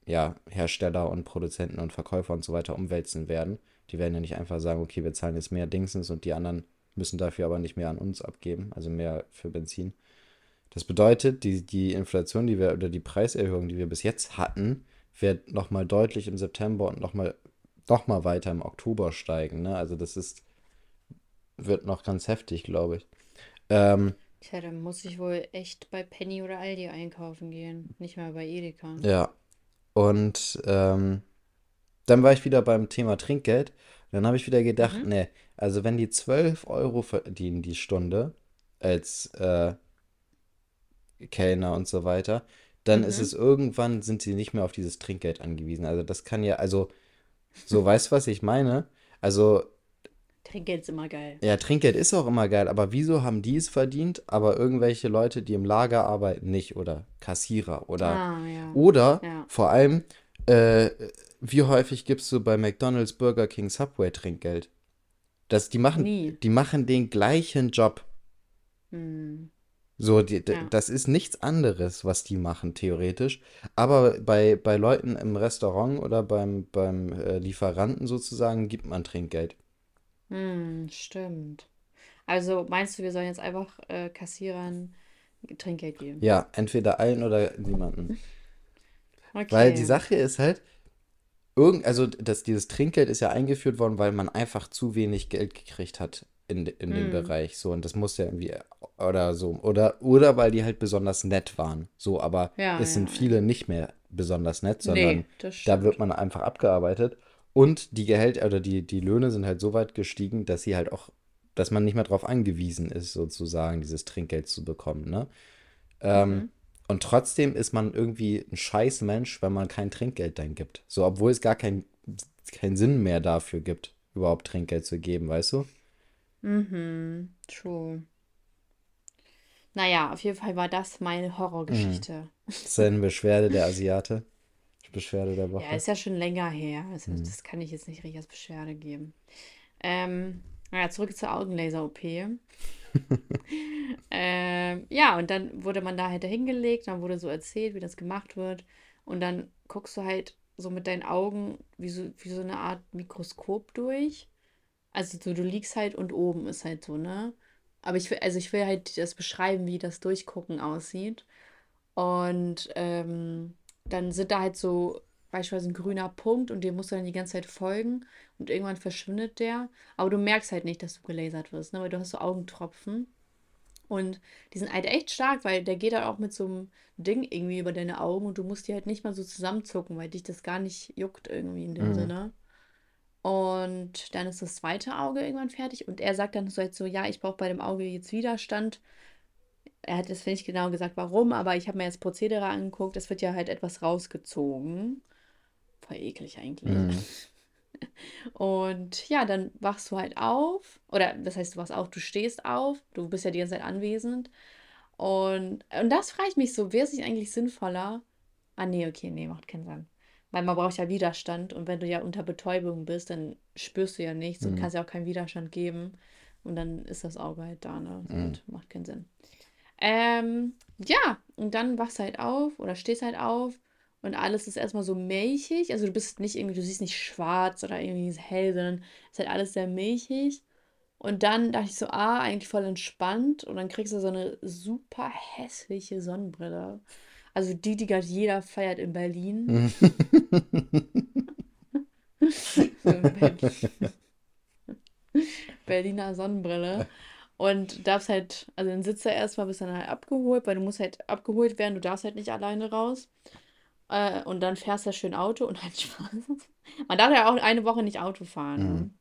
B: ja, Hersteller und Produzenten und Verkäufer und so weiter umwälzen werden. Die werden ja nicht einfach sagen, okay, wir zahlen jetzt mehr Dingsens und die anderen müssen dafür aber nicht mehr an uns abgeben, also mehr für Benzin. Das bedeutet, die, die Inflation, die wir oder die Preiserhöhung, die wir bis jetzt hatten, wird nochmal deutlich im September und nochmal noch mal weiter im Oktober steigen. Ne? Also das ist, wird noch ganz heftig, glaube ich. Ähm,
A: Tja, dann muss ich wohl echt bei Penny oder Aldi einkaufen gehen, nicht mal bei Edeka.
B: Ja. Und ähm, dann war ich wieder beim Thema Trinkgeld. Dann habe ich wieder gedacht, mhm. ne, also wenn die 12 Euro verdienen die Stunde als äh, Kellner und so weiter, dann mhm. ist es irgendwann, sind sie nicht mehr auf dieses Trinkgeld angewiesen. Also das kann ja, also, so [laughs] weißt du, was ich meine? Also.
A: Trinkgeld ist immer geil.
B: Ja, Trinkgeld ist auch immer geil, aber wieso haben die es verdient, aber irgendwelche Leute, die im Lager arbeiten, nicht? Oder Kassierer oder. Ah, ja. Oder ja. vor allem, äh, wie häufig gibst du bei McDonalds, Burger King, Subway Trinkgeld? Das, die, machen, Nie. die machen den gleichen Job. Hm. So, die, ja. das ist nichts anderes, was die machen, theoretisch. Aber bei, bei Leuten im Restaurant oder beim, beim äh, Lieferanten sozusagen gibt man Trinkgeld.
A: Hm, stimmt. Also meinst du, wir sollen jetzt einfach äh, Kassierern Trinkgeld geben?
B: Ja, entweder allen oder niemanden. [laughs] Okay. Weil die Sache ist halt, irgend, also das, dieses Trinkgeld ist ja eingeführt worden, weil man einfach zu wenig Geld gekriegt hat in, in mm. dem Bereich. So, und das muss ja irgendwie, oder so, oder, oder weil die halt besonders nett waren. So, aber ja, es sind viele ja. nicht mehr besonders nett, sondern nee, da wird man einfach abgearbeitet. Und die Gehälter oder die, die Löhne sind halt so weit gestiegen, dass sie halt auch, dass man nicht mehr darauf angewiesen ist, sozusagen, dieses Trinkgeld zu bekommen. Ne? Ähm, mhm. Und trotzdem ist man irgendwie ein scheiß Mensch, wenn man kein Trinkgeld dann gibt. So, obwohl es gar keinen kein Sinn mehr dafür gibt, überhaupt Trinkgeld zu geben, weißt du?
A: Mhm, true. Naja, auf jeden Fall war das meine Horrorgeschichte. Mhm.
B: Das ist eine Beschwerde der Asiate. Beschwerde der Woche.
A: Ja, ist ja schon länger her. Also, mhm. Das kann ich jetzt nicht richtig als Beschwerde geben. Ähm, naja, zurück zur Augenlaser-OP. [laughs] ähm, ja, und dann wurde man da halt hingelegt, dann wurde so erzählt, wie das gemacht wird. Und dann guckst du halt so mit deinen Augen wie so, wie so eine Art Mikroskop durch. Also so, du liegst halt und oben ist halt so, ne? Aber ich will, also ich will halt das beschreiben, wie das Durchgucken aussieht. Und ähm, dann sind da halt so beispielsweise ein grüner Punkt und dem musst du dann die ganze Zeit folgen und irgendwann verschwindet der. Aber du merkst halt nicht, dass du gelasert wirst, ne? weil du hast so Augentropfen. Und die sind halt echt stark, weil der geht halt auch mit so einem Ding irgendwie über deine Augen und du musst die halt nicht mal so zusammenzucken, weil dich das gar nicht juckt irgendwie in dem mhm. Sinne. Und dann ist das zweite Auge irgendwann fertig und er sagt dann so halt so, ja, ich brauche bei dem Auge jetzt Widerstand. Er hat jetzt nicht genau gesagt, warum, aber ich habe mir jetzt Prozedere angeguckt. Es wird ja halt etwas rausgezogen. Voll eklig eigentlich. Mhm. [laughs] Und ja, dann wachst du halt auf. Oder das heißt, du wachst auf, du stehst auf. Du bist ja die ganze Zeit anwesend. Und, und das frage ich mich so, wäre es nicht eigentlich sinnvoller? Ah, nee, okay, nee, macht keinen Sinn. Weil man braucht ja Widerstand. Und wenn du ja unter Betäubung bist, dann spürst du ja nichts mhm. und kannst ja auch keinen Widerstand geben. Und dann ist das Auge halt da, ne? Mhm. macht keinen Sinn. Ähm, ja, und dann wachst du halt auf oder stehst halt auf und alles ist erstmal so milchig. Also du bist nicht irgendwie, du siehst nicht schwarz oder irgendwie hell, sondern es ist halt alles sehr milchig. Und dann dachte ich so, ah, eigentlich voll entspannt. Und dann kriegst du so eine super hässliche Sonnenbrille. Also die, die gerade jeder feiert in Berlin. [laughs] [laughs] [laughs] Berliner Sonnenbrille. Und darfst halt, also dann sitzt er erstmal, bist dann halt abgeholt, weil du musst halt abgeholt werden, du darfst halt nicht alleine raus. Äh, und dann fährst du schön Auto und halt [laughs] Spaß. Man darf ja auch eine Woche nicht Auto fahren. Ne? Mhm.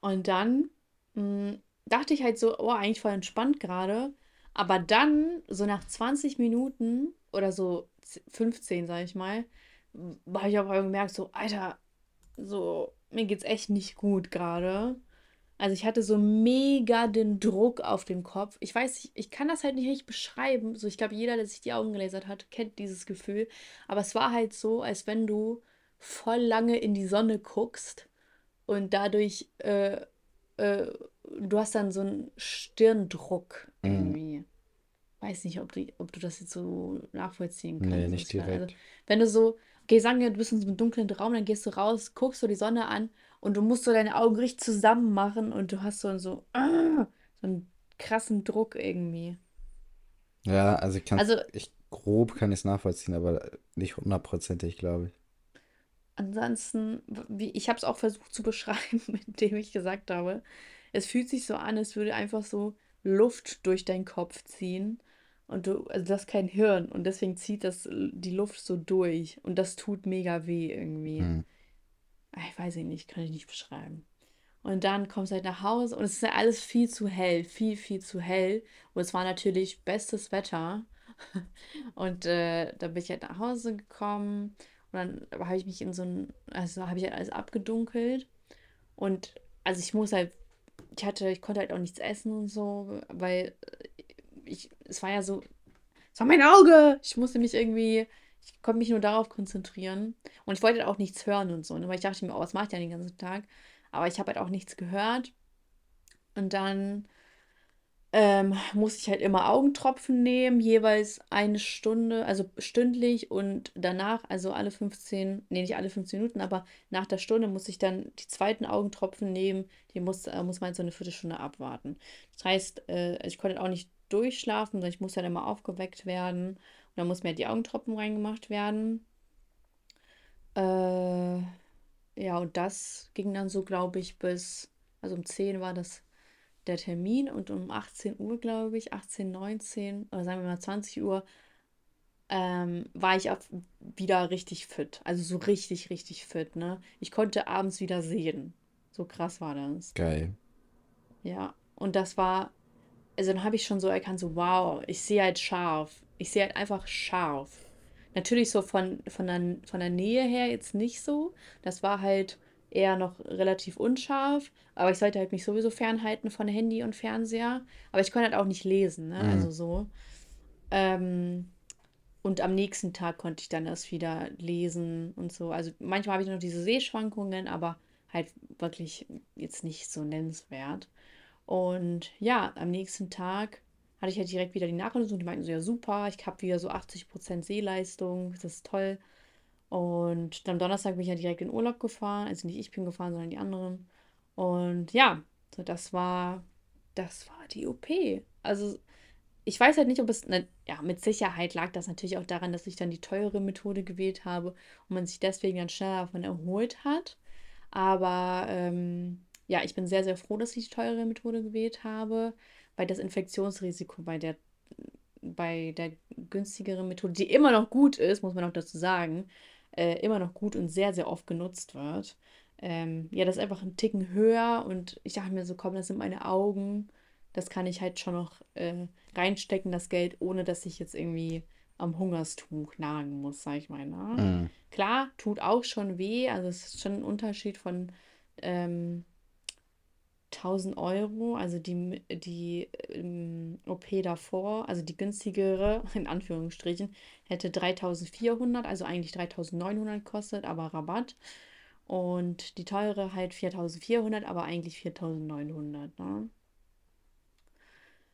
A: Und dann mh, hm, dachte ich halt so, oh, eigentlich voll entspannt gerade. Aber dann, so nach 20 Minuten oder so 15, sag ich mal, habe ich aber gemerkt, so, Alter, so, mir geht's echt nicht gut gerade. Also ich hatte so mega den Druck auf dem Kopf. Ich weiß, ich, ich kann das halt nicht richtig beschreiben. So, ich glaube, jeder, der sich die Augen gelasert hat, kennt dieses Gefühl. Aber es war halt so, als wenn du voll lange in die Sonne guckst und dadurch, äh, äh, du hast dann so einen Stirndruck
B: Mhm.
A: irgendwie. Weiß nicht, ob du, ob du das jetzt so nachvollziehen
B: Nee,
A: kannst.
B: nicht
A: ich meine. Also,
B: direkt.
A: wenn du so, okay, sagen wir, du bist in so einem dunklen Raum, dann gehst du raus, guckst so die Sonne an und du musst so deine Augen richtig zusammen machen und du hast so, so, ah, so einen krassen Druck irgendwie.
B: Ja, also ich kann
A: Also
B: ich grob kann ich es nachvollziehen, aber nicht hundertprozentig, glaube ich.
A: ansonsten, wie, ich habe es auch versucht zu [laughs] beschreiben, indem ich gesagt habe, es fühlt sich so an, als würde einfach so Luft durch deinen Kopf ziehen. Und du, also du hast kein Hirn und deswegen zieht das die Luft so durch. Und das tut mega weh irgendwie.
B: Hm.
A: Ah, Ich weiß ich nicht, kann ich nicht beschreiben. Und dann kommst du halt nach Hause und es ist ja alles viel zu hell, viel, viel zu hell. Und es war natürlich bestes Wetter. [laughs] Und äh, da bin ich halt nach Hause gekommen und dann habe ich mich in so ein, also habe ich halt alles abgedunkelt. Und also ich muss halt, ich hatte, ich konnte halt auch nichts essen und so, weil ich, es war ja so, es war mein Auge! Ich musste mich irgendwie, ich konnte mich nur darauf konzentrieren. Und ich wollte halt auch nichts hören und so, ne? Weil ich dachte mir, oh, was mache ich denn den ganzen Tag? Aber ich habe halt auch nichts gehört. Und dann ähm, musste ich halt immer Augentropfen nehmen, jeweils eine Stunde, also stündlich und danach, also alle 15, nee, nicht alle 15 Minuten, aber nach der Stunde muss ich dann die zweiten Augentropfen nehmen. Die muss, äh, muss man halt so eine Viertelstunde abwarten. Das heißt, äh, ich konnte auch nicht durchschlafen, sondern ich musste dann immer aufgeweckt werden. Dann mussten mir die Augentropfen reingemacht werden. Äh, ja, und das ging dann so, glaube ich, bis, also um 10 war das der Termin und um 18 Uhr, glaube ich, 18, 19 oder sagen wir mal 20 Uhr, ähm, war ich auch wieder richtig fit. Also so richtig, richtig fit, ne? Ich konnte abends wieder sehen. So krass war das.
B: Geil.
A: Ja, und das war, also dann habe ich schon so erkannt, so wow, ich sehe halt scharf. Ich sehe halt einfach scharf. Natürlich so von, von der, von der Nähe her jetzt nicht so. Das war halt eher noch relativ unscharf. Aber ich sollte halt mich sowieso fernhalten von Handy und Fernseher. Aber ich konnte halt auch nicht lesen, ne? Also
B: Mhm.
A: so. Ähm, und am nächsten Tag konnte ich dann erst wieder lesen und so. Also manchmal habe ich noch diese Sehschwankungen, aber halt wirklich jetzt nicht so nennenswert. Und ja, am nächsten Tag hatte ich halt direkt wieder die Nachlesung. Die meinten so, ja super, ich habe wieder so 80% Sehleistung, das ist toll. Und dann am Donnerstag bin ich ja direkt in Urlaub gefahren. Also nicht ich bin gefahren, sondern die anderen. Und ja, so das war, das war die OP. Also ich weiß halt nicht, ob es, ne, ja, mit Sicherheit lag das natürlich auch daran, dass ich dann die teure Methode gewählt habe und man sich deswegen dann schneller davon erholt hat. Aber ähm, ja, ich bin sehr, sehr froh, dass ich die teure Methode gewählt habe, weil das Infektionsrisiko bei der, bei der günstigeren Methode, die immer noch gut ist, muss man auch dazu sagen, äh, immer noch gut und sehr, sehr oft genutzt wird. Ähm, ja, das ist einfach ein Ticken höher und ich dachte mir so, komm, das sind meine Augen. Das kann ich halt schon noch äh, reinstecken, das Geld, ohne dass ich jetzt irgendwie am Hungerstuch nagen muss, sag ich mal. Ne?
B: Mhm.
A: Klar, tut auch schon weh. Also es ist schon ein Unterschied von ähm, 1000 Euro. Also die, die ähm, OP davor, also die günstigere, [laughs] in Anführungsstrichen, hätte 3400, also eigentlich 3900 gekostet, aber Rabatt. Und die teure halt 4400, aber eigentlich 4900. Ne?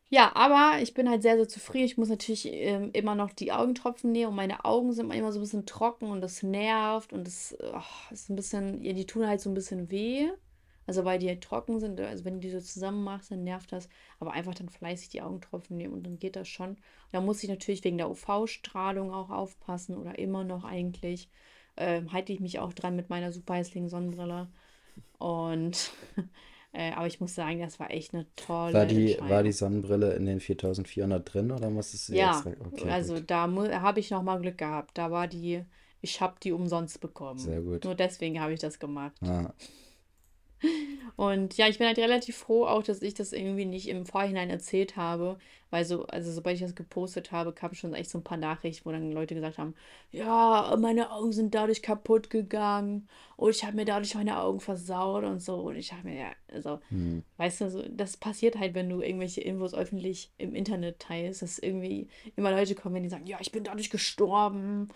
A: Ja, aber ich bin halt sehr, sehr zufrieden. Ich muss natürlich ähm, immer noch die Augentropfen nehmen und meine Augen sind immer so ein bisschen trocken und das nervt und das ach, ist ein bisschen, ja, die tun halt so ein bisschen weh. Also weil die halt trocken sind, also wenn du die so zusammen machst, dann nervt das. Aber einfach dann fleißig die Augentropfen nehmen und dann geht das schon. Da muss ich natürlich wegen der UV-Strahlung auch aufpassen oder immer noch eigentlich. Ähm, halte ich mich auch dran mit meiner super hässlichen Sonnenbrille. Und [laughs] äh, aber ich muss sagen, das war echt eine
B: War
A: tolle
B: die, war die. Sonnenbrille in den 4400 drin oder musstest du sie
A: Ja,
B: extra? Okay,
A: also
B: gut.
A: da habe ich noch mal Glück gehabt. Da war die, ich habe die umsonst bekommen.
B: Sehr gut.
A: Nur deswegen habe ich das gemacht.
B: Ja.
A: Und ja, ich bin halt relativ froh auch, dass ich das irgendwie nicht im Vorhinein erzählt habe, weil so, also sobald ich das gepostet habe, kamen schon echt so ein paar Nachrichten, wo dann Leute gesagt haben, ja, meine Augen sind dadurch kaputt gegangen und ich habe mir dadurch meine Augen versaut und so. Und ich habe mir, ja, also,
B: Hm.
A: weißt du, so, das passiert halt, wenn du irgendwelche Infos öffentlich im Internet teilst, dass irgendwie immer Leute kommen, die sagen, ja, ich bin dadurch gestorben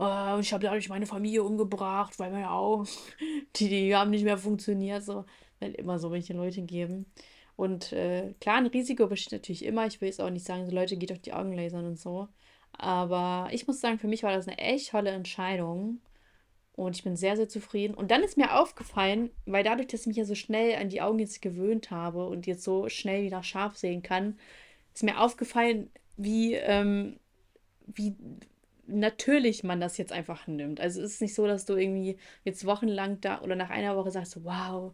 A: äh, ich habe dadurch meine Familie umgebracht, weil meine Augen, [laughs] die, die haben nicht mehr funktioniert, so wird immer so welche Leute geben. Und äh, klar, ein Risiko besteht natürlich immer. Ich will jetzt auch nicht sagen, so Leute, geht auf die Augen lasern und so. Aber ich muss sagen, für mich war das eine echt tolle Entscheidung. Und ich bin sehr, sehr zufrieden. Und dann ist mir aufgefallen, weil dadurch, dass ich mich ja so schnell an die Augen jetzt gewöhnt habe und jetzt so schnell wieder scharf sehen kann, ist mir aufgefallen, wie, ähm, wie natürlich man das jetzt einfach nimmt. Also es ist nicht so, dass du irgendwie jetzt wochenlang da oder nach einer Woche sagst, wow,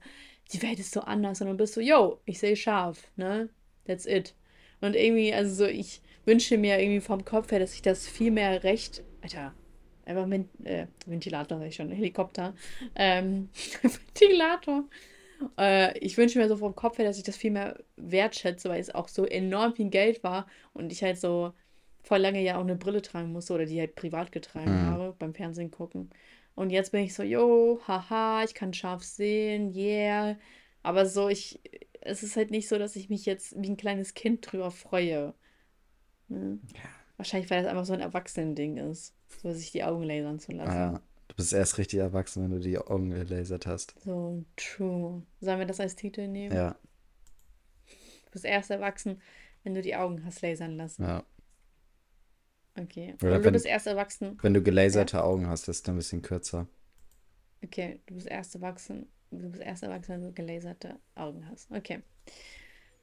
A: die Welt ist so anders, sondern bist so, yo, ich sehe scharf, ne? That's it. Und irgendwie, also so, ich wünsche mir irgendwie vom Kopf her, dass ich das viel mehr recht, Alter, einfach Ven äh, Ventilator, sag ich schon, Helikopter, ähm, [laughs] Ventilator. Äh, ich wünsche mir so vom Kopf her, dass ich das viel mehr wertschätze, weil es auch so enorm viel Geld war und ich halt so voll lange ja auch eine Brille tragen musste oder die halt privat getragen
B: Hm.
A: habe beim Fernsehen gucken. Und jetzt bin ich so, yo, haha, ich kann scharf sehen, yeah. Aber so, ich, es ist halt nicht so, dass ich mich jetzt wie ein kleines Kind drüber freue. Ne? Wahrscheinlich, weil das einfach so ein Erwachsenending ist, so sich die Augen lasern zu
B: Ah,
A: lassen.
B: ja. Du bist erst richtig erwachsen, wenn du die Augen gelasert hast.
A: So, true. Sollen wir das als Titel nehmen?
B: Ja,
A: Du bist erst erwachsen, wenn du die Augen hast lasern lassen.
B: ja.
A: Okay.
B: Oder
A: Oder du
B: wenn-
A: bist erst erwachsen.
B: Wenn du gelaserte Augen hast, ist es ein bisschen kürzer.
A: Okay, du bist erst erwachsen. Du bist erst erwachsen, wenn du gelaserte Augen hast. Okay.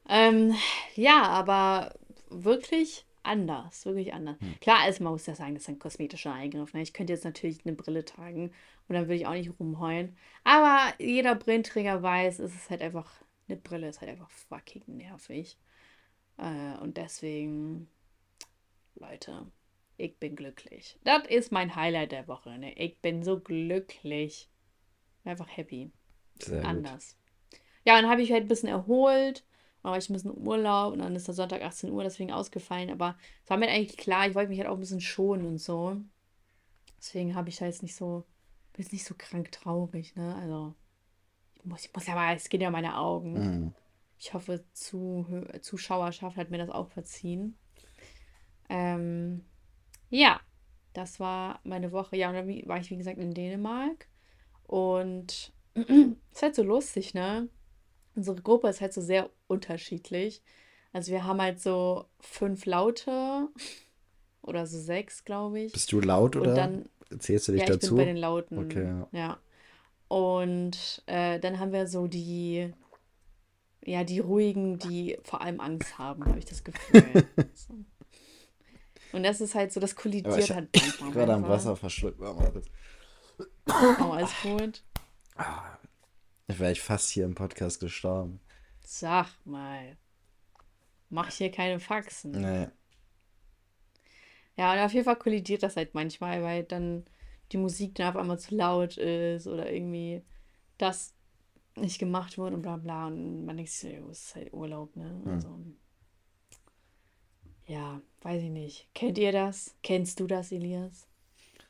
A: Ähm, ja, aber wirklich anders. Wirklich anders.
B: Hm.
A: Klar, also man muss ja sagen, das ist ein kosmetischer Eingriff. Ne? Ich könnte jetzt natürlich eine Brille tragen und dann würde ich auch nicht rumheulen. Aber jeder Brillenträger weiß, es ist halt einfach, eine Brille ist halt einfach fucking nervig. Äh, und deswegen, Leute, ich bin glücklich. Das ist mein Highlight der Woche. Ne? Ich bin so glücklich. Einfach happy.
B: Sehr gut.
A: Anders. Ja, und dann habe ich halt ein bisschen erholt. Dann war ich ein bisschen Urlaub und dann ist der Sonntag 18 Uhr deswegen ausgefallen. Aber es war mir eigentlich klar, ich wollte mich halt auch ein bisschen schonen und so. Deswegen habe ich da jetzt nicht so, bin jetzt nicht so krank traurig, ne? Also, ich muss, ich muss ja mal, es geht ja um meine Augen.
B: Mhm.
A: Ich hoffe, Zuhö Zuschauerschaft hat mir das auch verziehen. Ähm, ja, das war meine Woche. Ja, und dann war ich, wie gesagt, in Dänemark. Und es [clears throat] ist halt so lustig, ne? Unsere Gruppe ist halt so sehr unterschiedlich. Also wir haben halt so fünf Laute [laughs] oder so sechs, glaube ich.
B: Bist du laut
A: Und
B: oder
A: dann,
B: zählst du dich
A: ja, ich bin
B: dazu?
A: bei den Lauten.
B: Okay, ja.
A: Ja. Und äh, dann haben wir so die, ja, die ruhigen, die vor allem Angst haben, habe ich das Gefühl. [laughs] So. Und das ist halt so, das kollidiert
B: ich
A: halt [laughs] manchmal.
B: gerade am. Wasser verschluckt.
A: Oh, alles gut.
B: Ich wäre ich fast hier im Podcast gestorben.
A: Sag mal. Mach hier keine Faxen.
B: Nee.
A: Ja, und auf jeden Fall kollidiert das halt manchmal, weil dann die Musik dann auf einmal zu laut ist oder irgendwie das nicht gemacht wurde und bla bla. Und man denkt sich, so, es ist halt Urlaub, ne? Also, ja, weiß ich nicht. Kennt ihr das? Kennst du das, Elias?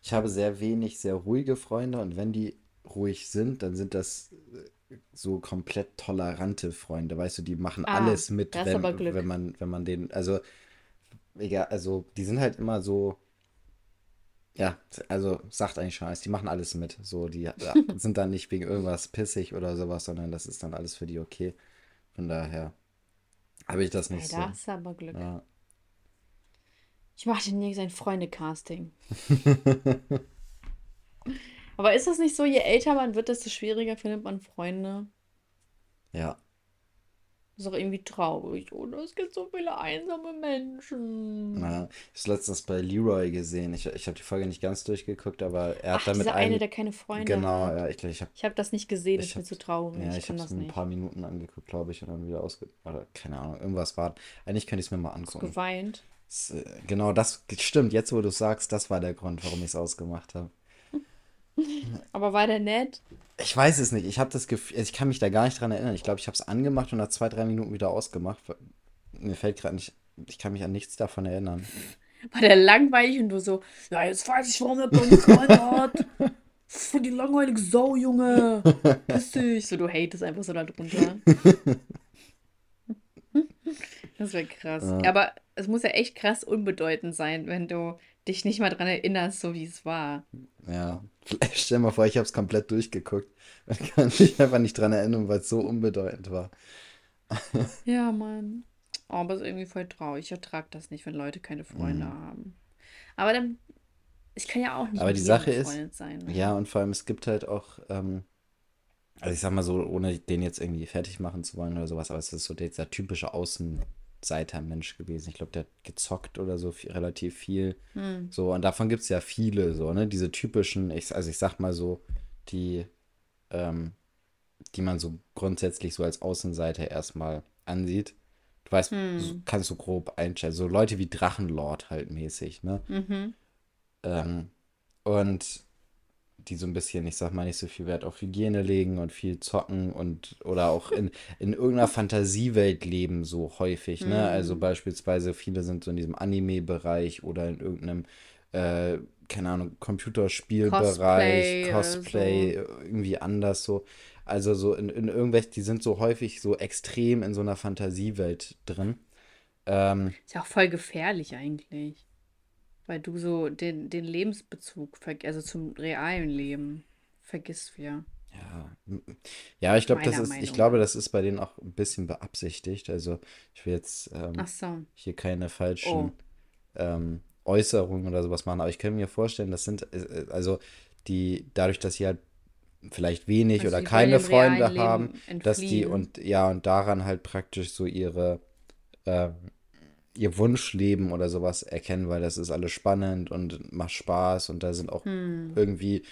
B: Ich habe sehr wenig, sehr ruhige Freunde und wenn die ruhig sind, dann sind das äh, so komplett tolerante Freunde, weißt du, die machen
A: Ah,
B: alles mit,
A: das ist
B: wenn,
A: aber Glück.
B: wenn man, wenn man den, also, egal, also, die sind halt immer so, ja, also, sagt eigentlich schon alles, die machen alles mit, so, die ja, [laughs] sind dann nicht wegen irgendwas pissig oder sowas, sondern das ist dann alles für die okay. Von daher habe ich das nicht so.
A: da hast du aber Glück.
B: Ja.
A: Ich mache demnächst ein Freunde-Casting. [laughs] Aber ist das nicht so, je älter man wird, desto schwieriger findet man Freunde?
B: Ja.
A: ist auch irgendwie traurig, oder? Es gibt so viele einsame Menschen.
B: Na, ich habe letztens bei Leroy gesehen. Ich, ich habe die Folge nicht ganz durchgeguckt, aber er hat
A: Ach,
B: damit
A: dieser eine,
B: einen.
A: der keine Freunde
B: Genau,
A: hat.
B: ja, ich glaube, ich habe
A: Ich habe das nicht gesehen, das ist mir zu traurig.
B: ja,
A: ich
B: ich habe es ein paar Minuten angeguckt, glaube ich, und dann wieder ausge... Oder keine Ahnung, irgendwas war. Eigentlich könnte ich es mir mal angucken.
A: Geweint.
B: Äh, genau, das stimmt. Jetzt, wo du sagst, das war der Grund, warum ich es ausgemacht habe. [laughs]
A: Aber war der nett?
B: Ich weiß es nicht. Ich habe das Gefühl, ich kann mich da gar nicht dran erinnern. Ich glaube, ich habe es angemacht und nach zwei, drei Minuten wieder ausgemacht. Mir fällt gerade nicht, ich kann mich an nichts davon erinnern.
A: War der langweilig und du so, ja, jetzt weiß ich, warum der gekommen hat. Voll die langweilige Sau, Junge. [laughs] Piss dich. So, du hatest einfach so da drunter. [laughs] Das wäre krass. Ja. Aber es muss ja echt krass unbedeutend sein, wenn du dich nicht mal dran erinnerst, so wie es war.
B: Ja, vielleicht stell mal vor, ich habe es komplett durchgeguckt. [laughs] Man kann mich einfach nicht dran erinnern, weil es so unbedeutend war. [laughs]
A: ja, Mann. Oh, aber es ist irgendwie voll traurig. Ich ertrage das nicht, wenn Leute keine Freunde mhm. haben. Aber dann, ich kann ja auch nicht
B: aber die Sache ist, sein. Ne? Ja, und vor allem, es gibt halt auch, ähm, also ich sag mal so, ohne den jetzt irgendwie fertig machen zu wollen oder sowas, aber es ist so dieser typische Außenseiter-Mensch gewesen. Ich glaube, der hat gezockt oder so viel, relativ viel. Hm. So, und davon gibt es ja viele, so, ne? Diese typischen, ich, also ich sag mal so, die, ähm, die man so grundsätzlich so als Außenseiter erstmal ansieht. Du weißt, hm. so, kannst du grob einstellen. So Leute wie Drachenlord halt mäßig, ne? Mhm. Ähm, und die so ein bisschen, ich sag mal, nicht so viel Wert auf Hygiene legen und viel zocken und oder auch in, [laughs] in irgendeiner Fantasiewelt leben, so häufig, ne? Mhm. Also beispielsweise viele sind so in diesem Anime-Bereich oder in irgendeinem, äh, keine Ahnung, Computerspielbereich, Cosplay, Cosplay so. irgendwie anders so. Also so in, in irgendwelchen, die sind so häufig so extrem in so einer Fantasiewelt drin. Ähm,
A: ist ja auch voll gefährlich eigentlich. Weil du so den, den Lebensbezug, also zum realen Leben, vergisst wir.
B: Ja, ja ich glaube, das ist, ich glaube, das ist bei denen auch ein bisschen beabsichtigt. Also ich will jetzt ähm, so. hier keine falschen oh. ähm, Äußerungen oder sowas machen, aber ich kann mir vorstellen, das sind, äh, äh, also die, dadurch, dass sie halt vielleicht wenig also oder keine Freunde haben, dass die und ja, und daran halt praktisch so ihre ähm, ihr Wunschleben oder sowas erkennen, weil das ist alles spannend und macht Spaß und da sind auch hm. irgendwie,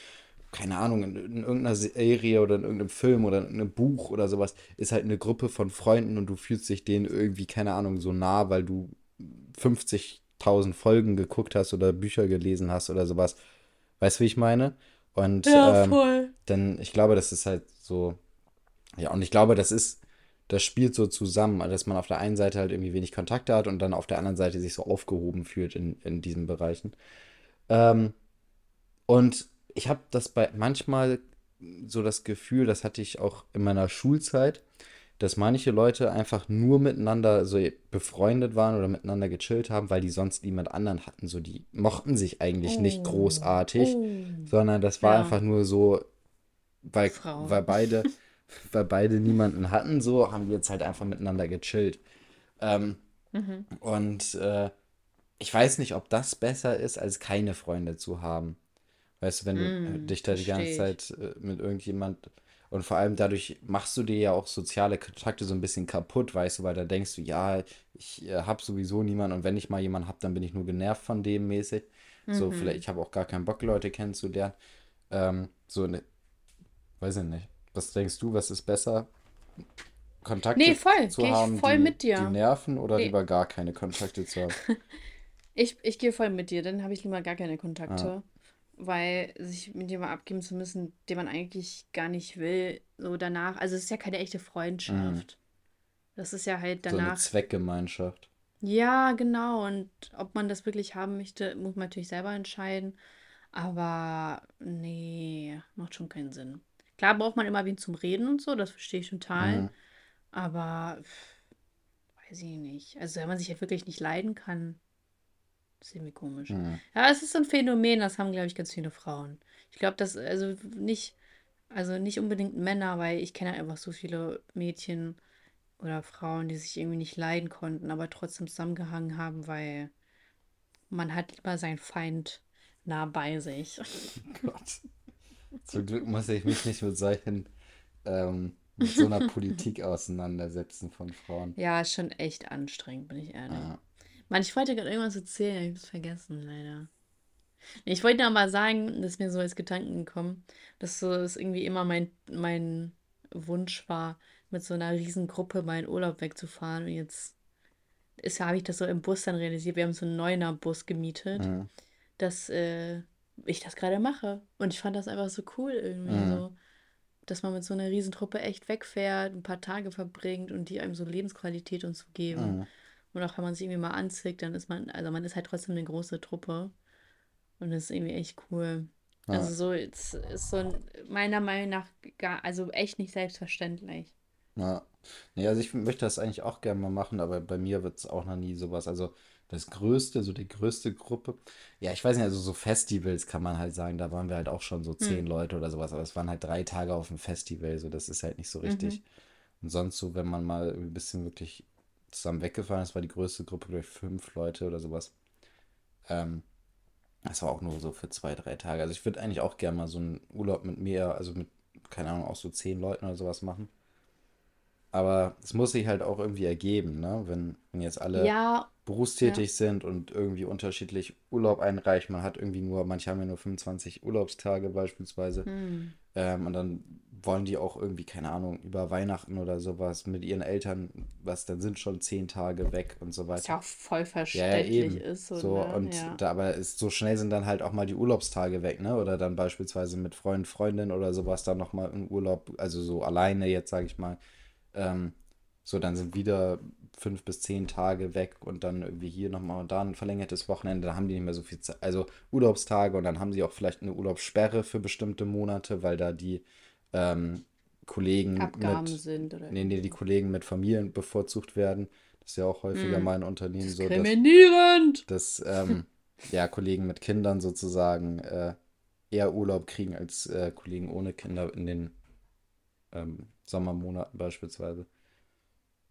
B: keine Ahnung, in, in, irgendeiner Serie oder in irgendeinem Film oder in einem Buch oder sowas, ist halt eine Gruppe von Freunden und du fühlst dich denen irgendwie, keine Ahnung, so nah, weil du 50.000 Folgen geguckt hast oder Bücher gelesen hast oder sowas. Weißt du, wie ich meine? Und ja, ähm, dann, ich glaube, das ist halt so, ja, und ich glaube, das ist das spielt so zusammen, dass man auf der einen Seite halt irgendwie wenig Kontakte hat und dann auf der anderen Seite sich so aufgehoben fühlt in, in diesen Bereichen. Ähm, und ich habe das bei manchmal so das Gefühl, das hatte ich auch in meiner Schulzeit, dass manche Leute einfach nur miteinander so befreundet waren oder miteinander gechillt haben, weil die sonst niemand anderen hatten. So, die mochten sich eigentlich oh. nicht großartig, oh. sondern das war ja. einfach nur so, weil, weil beide [laughs] weil beide niemanden hatten, so haben die jetzt halt einfach miteinander gechillt. Ähm, mhm. Und äh, ich weiß nicht, ob das besser ist, als keine Freunde zu haben. Weißt du, wenn mm, du dich da die ganze Zeit äh, mit irgendjemand und vor allem dadurch machst du dir ja auch soziale Kontakte so ein bisschen kaputt, weißt du, weil da denkst du, ja, ich äh, habe sowieso niemanden und wenn ich mal jemanden habe, dann bin ich nur genervt von dem mäßig. Mhm. So, vielleicht, ich habe auch gar keinen Bock, Leute kennenzulernen. Ähm, so, ne, weiß ich nicht. Was denkst du, was ist besser? Kontakte nee, voll. zu Geh haben, voll die, mit dir. die nerven oder nee. lieber gar keine Kontakte zu haben? [laughs]
A: ich ich gehe voll mit dir, dann habe ich lieber gar keine Kontakte. Ah. Weil sich mit jemandem abgeben zu müssen, den man eigentlich gar nicht will, so danach. Also es ist ja keine echte Freundschaft. Mhm. Das ist ja halt danach. So eine
B: Zweckgemeinschaft.
A: Ja, genau. Und ob man das wirklich haben möchte, muss man natürlich selber entscheiden. Aber nee, macht schon keinen Sinn. Klar braucht man immer wen zum Reden und so, das verstehe ich total. Mhm. Aber weiß ich nicht. Also wenn man sich halt wirklich nicht leiden kann, ist irgendwie komisch. Mhm. Ja, es ist so ein Phänomen, das haben, glaube ich, ganz viele Frauen. Ich glaube, das, also nicht, also nicht unbedingt Männer, weil ich kenne einfach so viele Mädchen oder Frauen, die sich irgendwie nicht leiden konnten, aber trotzdem zusammengehangen haben, weil man hat lieber seinen Feind nah bei sich. Oh [laughs] Gott.
B: Zum Glück muss ich mich nicht mit solchen, ähm, mit so einer [laughs] Politik auseinandersetzen von Frauen.
A: Ja, ist schon echt anstrengend, bin ich ehrlich. Ja. Mann, ich wollte gerade irgendwas erzählen, ich habe es vergessen, leider. Ich wollte aber sagen, dass mir so als Gedanken gekommen, dass so es irgendwie immer mein, mein Wunsch war, mit so einer riesen Gruppe meinen Urlaub wegzufahren. Und jetzt habe ich das so im Bus dann realisiert. Wir haben so einen Neuner Bus gemietet. Mhm. Das äh, ich das gerade mache. Und ich fand das einfach so cool irgendwie
B: Mhm.
A: so, dass man mit so einer Riesentruppe echt wegfährt, ein paar Tage verbringt und die einem so Lebensqualität und so geben.
B: Mhm.
A: Und auch wenn man sich irgendwie mal anzickt, dann ist man, also man ist halt trotzdem eine große Truppe. Und das ist irgendwie echt cool.
B: Ja.
A: Also so, es ist so ein, meiner Meinung nach gar, also echt nicht selbstverständlich.
B: Ja. Nee, also ich möchte das eigentlich auch gerne mal machen, aber bei mir wird es auch noch nie sowas. Also das Größte, so die größte Gruppe. Ja, ich weiß nicht, also so Festivals kann man halt sagen, da waren wir halt auch schon so zehn
A: Hm.
B: Leute oder sowas, aber es waren halt drei Tage auf dem Festival, so das ist halt nicht so
A: Mhm.
B: richtig. Und sonst so, wenn man mal ein bisschen wirklich zusammen weggefahren ist, war die größte Gruppe, glaube ich, fünf Leute oder sowas. Ähm, das war auch nur so für zwei, drei Tage. Also ich würde eigentlich auch gerne mal so einen Urlaub mit mehr, also mit, keine Ahnung, auch so zehn Leuten oder sowas machen. Aber es muss sich halt auch irgendwie ergeben, ne? Wenn, wenn jetzt alle
A: Ja, ja.
B: berufstätig sind und irgendwie unterschiedlich Urlaub einreichen. Man hat irgendwie nur, manche haben ja nur 25 Urlaubstage beispielsweise.
A: Hm.
B: Ähm, und dann wollen die auch irgendwie, keine Ahnung, über Weihnachten oder sowas mit ihren Eltern, was dann sind schon zehn Tage weg und so
A: Was ja
B: weiter.
A: auch voll
B: Ja, ja,
A: verständlich
B: eben.
A: ist, so,
B: So,
A: ne?
B: und
A: Ja.
B: da, aber ist, so schnell sind dann halt auch mal die Urlaubstage weg, ne? Oder dann beispielsweise mit Freund, Freundin oder sowas dann nochmal im Urlaub, also so alleine jetzt, sage ich mal. Ähm, so, dann sind wieder fünf bis zehn Tage weg und dann irgendwie hier nochmal und da ein verlängertes Wochenende, da haben die nicht mehr so viel Zeit, also Urlaubstage und dann haben sie auch vielleicht eine Urlaubssperre für bestimmte Monate, weil da die ähm, Kollegen
A: Abgaben
B: mit,
A: sind oder
B: nee, nee, die Kollegen mit Familien bevorzugt werden. Das ist ja auch häufiger
A: Hm.
B: mal in Unternehmen so, dass
A: Diskriminierend!
B: dass ähm, [laughs] ja, Kollegen mit Kindern sozusagen äh, eher Urlaub kriegen als äh, Kollegen ohne Kinder in den ähm, Sommermonaten beispielsweise.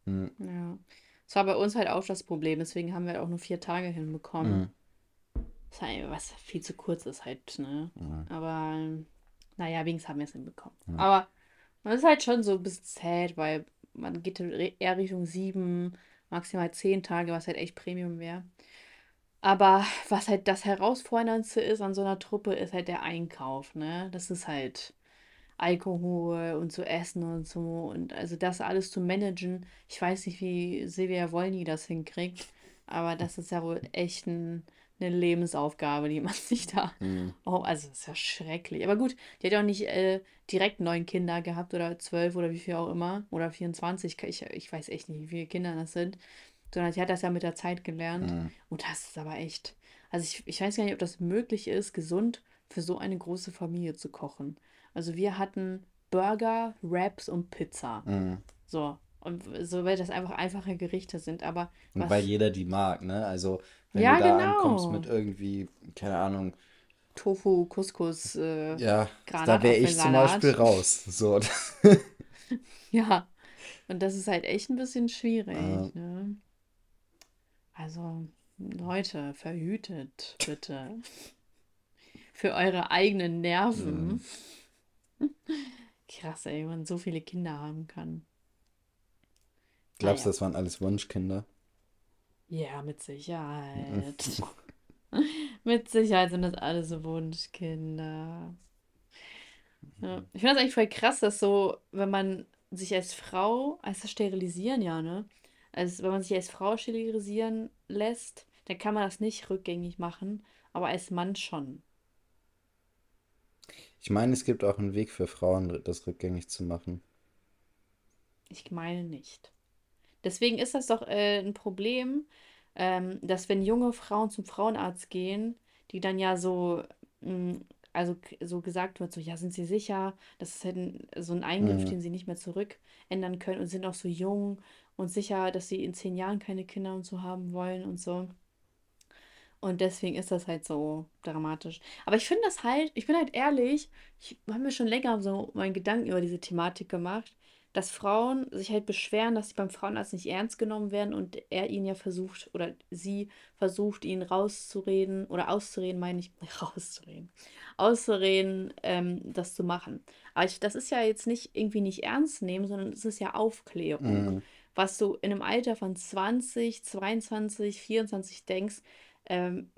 B: Hm,
A: Ja. Das war bei uns halt auch das Problem, deswegen haben wir halt auch nur vier Tage hinbekommen.
B: hm,
A: Was halt- was viel zu kurz ist halt, ne?
B: hm,
A: Aber naja, wenigstens haben wir es hinbekommen. Aber man ist halt schon so ein bisschen sad, weil man geht eher Richtung sieben, maximal zehn Tage, was halt echt Premium wäre. Aber was halt das Herausforderndste ist an so einer Truppe, ist halt der Einkauf, ne? Das ist halt Alkohol und so Essen und so. Und also das alles zu managen. Ich weiß nicht, wie Silvia Wolny das hinkriegt, aber das ist ja wohl echt ein, eine Lebensaufgabe, die [laughs] man sich da.
B: hm.
A: Oh, also das ist ja schrecklich. Aber gut, die hat ja auch nicht äh, direkt neun Kinder gehabt oder zwölf oder wie viel auch immer. Oder 24. Ich, ich weiß echt nicht, wie viele Kinder das sind. Sondern sie hat das ja mit der Zeit gelernt.
B: hm.
A: Und das ist aber echt. Also ich, ich weiß gar nicht, ob das möglich ist, gesund für so eine große Familie zu kochen. Also wir hatten Burger, Wraps und Pizza.
B: hm.
A: So. Und so, weil das einfach einfache Gerichte sind. Aber
B: Und weil jeder die mag, ne? Also, wenn du
A: Ja,
B: da ankommst mit
A: genau.
B: irgendwie, keine Ahnung,
A: Tofu, Couscous, äh,
B: ja, da wäre ich zum Beispiel raus. So, [laughs]
A: Ja. Und das ist halt echt ein bisschen schwierig, ne? Also, Leute, verhütet bitte. [laughs] Für eure eigenen. Nerven. Krass, ey, man so viele Kinder haben kann.
B: Glaubst du,
A: Naja.
B: das waren alles Wunschkinder?
A: Ja, mit Sicherheit. [laughs] [laughs] Mit Sicherheit sind das alles Wunschkinder. Ja. Ich finde das eigentlich voll krass, dass so, wenn man sich als Frau, als das Sterilisieren, ja, ne? Also wenn man sich als Frau sterilisieren lässt, dann kann man das nicht rückgängig machen, aber als Mann schon.
B: Ich meine, es gibt auch einen Weg für Frauen, das rückgängig zu machen.
A: Ich meine nicht. Deswegen ist das doch äh, ein Problem, ähm, dass wenn junge Frauen zum Frauenarzt gehen, die dann ja so, mh, also k- so gesagt wird, so, ja, sind sie sicher? Das ist halt ein, so ein Eingriff,
B: Hm.
A: den sie nicht mehr zurückändern können und sind auch so jung und sicher, dass sie in zehn Jahren keine Kinder und so haben wollen und so. Und deswegen ist das halt so dramatisch. Aber ich finde das halt, ich bin halt ehrlich, ich habe mir schon länger so meinen Gedanken über diese Thematik gemacht, dass Frauen sich halt beschweren, dass sie beim Frauenarzt nicht ernst genommen werden und er ihnen ja versucht oder sie versucht, ihn rauszureden oder auszureden, meine ich, [laughs] rauszureden, auszureden, ähm, das zu machen. Aber ich, das ist ja jetzt nicht irgendwie nicht ernst nehmen, sondern es ist ja Aufklärung.
B: Hm.
A: Was du in einem Alter von 20, 22, 24 denkst, ähm,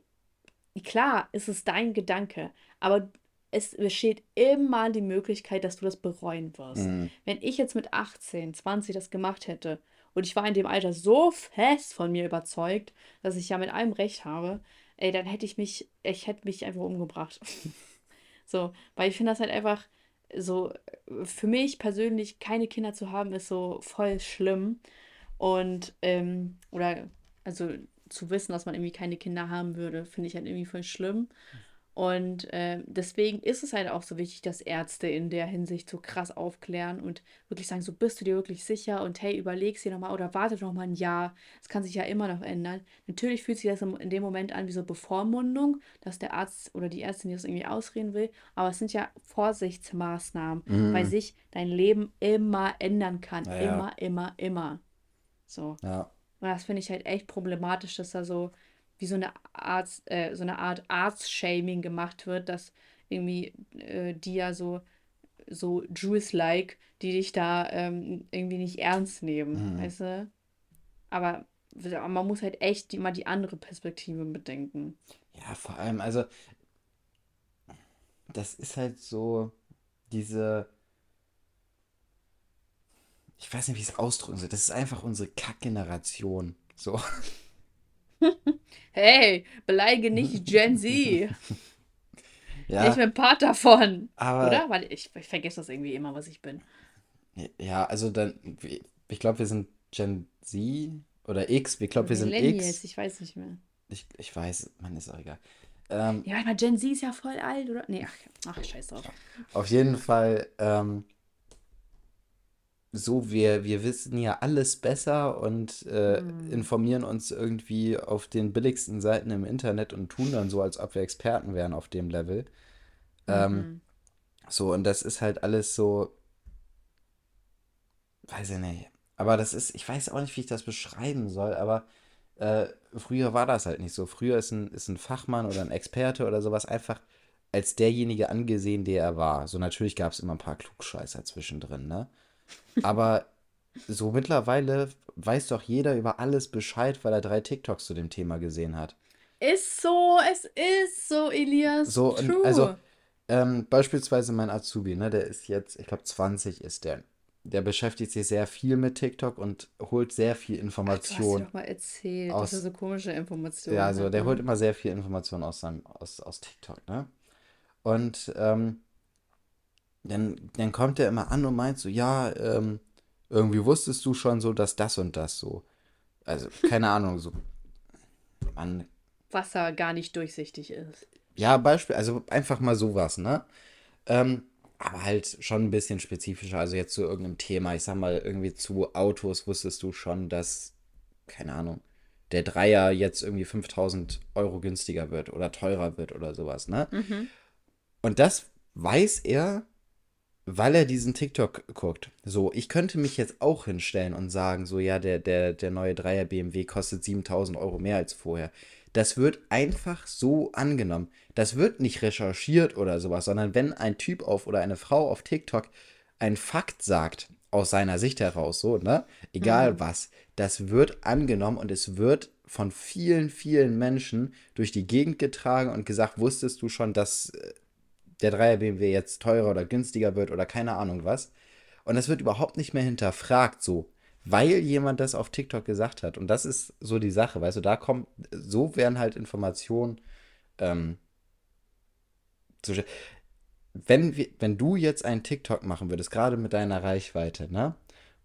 A: klar, ist es dein Gedanke, aber es besteht immer die Möglichkeit, dass du das bereuen wirst.
B: Hm.
A: Wenn ich jetzt mit 18, 20 das gemacht hätte und ich war in dem Alter so fest von mir überzeugt, dass ich ja mit allem recht habe, ey, dann hätte ich mich, ich hätte mich einfach umgebracht. [laughs] so, weil ich finde das halt einfach so, für mich persönlich keine Kinder zu haben, ist so voll schlimm. Und, ähm, oder, also zu wissen, dass man irgendwie keine Kinder haben würde, finde ich halt irgendwie voll schlimm. Und äh, deswegen ist es halt auch so wichtig, dass Ärzte in der Hinsicht so krass aufklären und wirklich sagen, so bist du dir wirklich sicher und hey, überleg's dir nochmal oder warte noch mal ein Jahr. Das kann sich ja immer noch ändern. Natürlich fühlt sich das in dem Moment an wie so Bevormundung, dass der Arzt oder die Ärztin das irgendwie ausreden will. Aber es sind ja Vorsichtsmaßnahmen, mhm. weil sich dein Leben immer ändern kann. Ja, immer, immer, immer. So. Ja. Und das finde ich halt echt problematisch, dass da so wie so eine Art, äh, so eine Art Arzt-Shaming gemacht wird, dass irgendwie äh, die ja so, so Jews-like, die dich da ähm, irgendwie nicht ernst nehmen, mhm. weißt du? Aber man muss halt echt mal die andere Perspektive bedenken.
B: Ja, vor allem, also das ist halt so diese, ich weiß nicht, wie ich es ausdrücken soll, das ist einfach unsere Kackgeneration, so. [laughs]
A: Hey, beleidige nicht Gen Z. Ja. Ich bin Part davon. Aber, oder? Weil ich, ich vergesse das irgendwie immer, was ich bin.
B: Ja, also dann, ich glaube, wir sind Gen Z oder X. Ich glaube, wir sind X.
A: Ich weiß nicht mehr.
B: Ich, ich weiß, man ist auch egal.
A: Ähm, ja, weil Gen Z ist ja voll alt, oder? Nee, ach, ach scheiß drauf.
B: Auf jeden Fall, ähm, so, wir, wir wissen ja alles besser und äh, mhm. informieren uns irgendwie auf den billigsten Seiten im Internet und tun dann so, als ob wir Experten wären auf dem Level. Ähm, mhm. Ähm, so, und das ist halt alles so, weiß ich nicht. Aber das ist, ich weiß auch nicht, wie ich das beschreiben soll, aber äh, früher war das halt nicht so. Früher ist ein, ist ein Fachmann oder ein Experte oder sowas einfach als derjenige angesehen, der er war. So natürlich gab es immer ein paar Klugscheißer zwischendrin, ne? Aber so mittlerweile weiß doch jeder über alles Bescheid, weil er drei TikToks zu dem Thema gesehen hat.
A: Ist so, es ist so, Elias. So,
B: True. also ähm, beispielsweise mein Azubi, ne, der ist jetzt, ich glaube 20 ist der. Der beschäftigt sich sehr viel mit TikTok und holt sehr viel Information. Du hast doch mal erzählt, aus, dass er so komische Informationen Ja, also der ne? holt immer sehr viel Information aus, seinem, aus, aus TikTok, ne? Und ähm, dann, dann kommt er immer an und meint so, ja, ähm, irgendwie wusstest du schon so, dass das und das so. Also, keine Ahnung, so.
A: Man. Wasser gar nicht durchsichtig ist.
B: Ja, Beispiel, also einfach mal sowas, ne? Ähm, aber halt schon ein bisschen spezifischer, also jetzt zu irgendeinem Thema. Ich sag mal, irgendwie zu Autos wusstest du schon, dass, keine Ahnung, der Dreier jetzt irgendwie 5000 Euro günstiger wird oder teurer wird oder sowas, ne? Mhm. Und das weiß er weil er diesen TikTok guckt. So, ich könnte mich jetzt auch hinstellen und sagen, so, ja, der, der, der neue Dreier BMW kostet 7000 Euro mehr als vorher. Das wird einfach so angenommen. Das wird nicht recherchiert oder sowas, sondern wenn ein Typ auf oder eine Frau auf TikTok ein Fakt sagt, aus seiner Sicht heraus, so, ne? Egal mhm. was, das wird angenommen und es wird von vielen, vielen Menschen durch die Gegend getragen und gesagt, wusstest du schon, dass äh, der 3er BMW jetzt teurer oder günstiger wird oder keine Ahnung was. Und das wird überhaupt nicht mehr hinterfragt, so, weil jemand das auf TikTok gesagt hat. Und das ist so die Sache, weißt du, da kommt, so werden halt Informationen, ähm, zu, wenn, wenn du jetzt einen TikTok machen würdest, gerade mit deiner Reichweite, ne,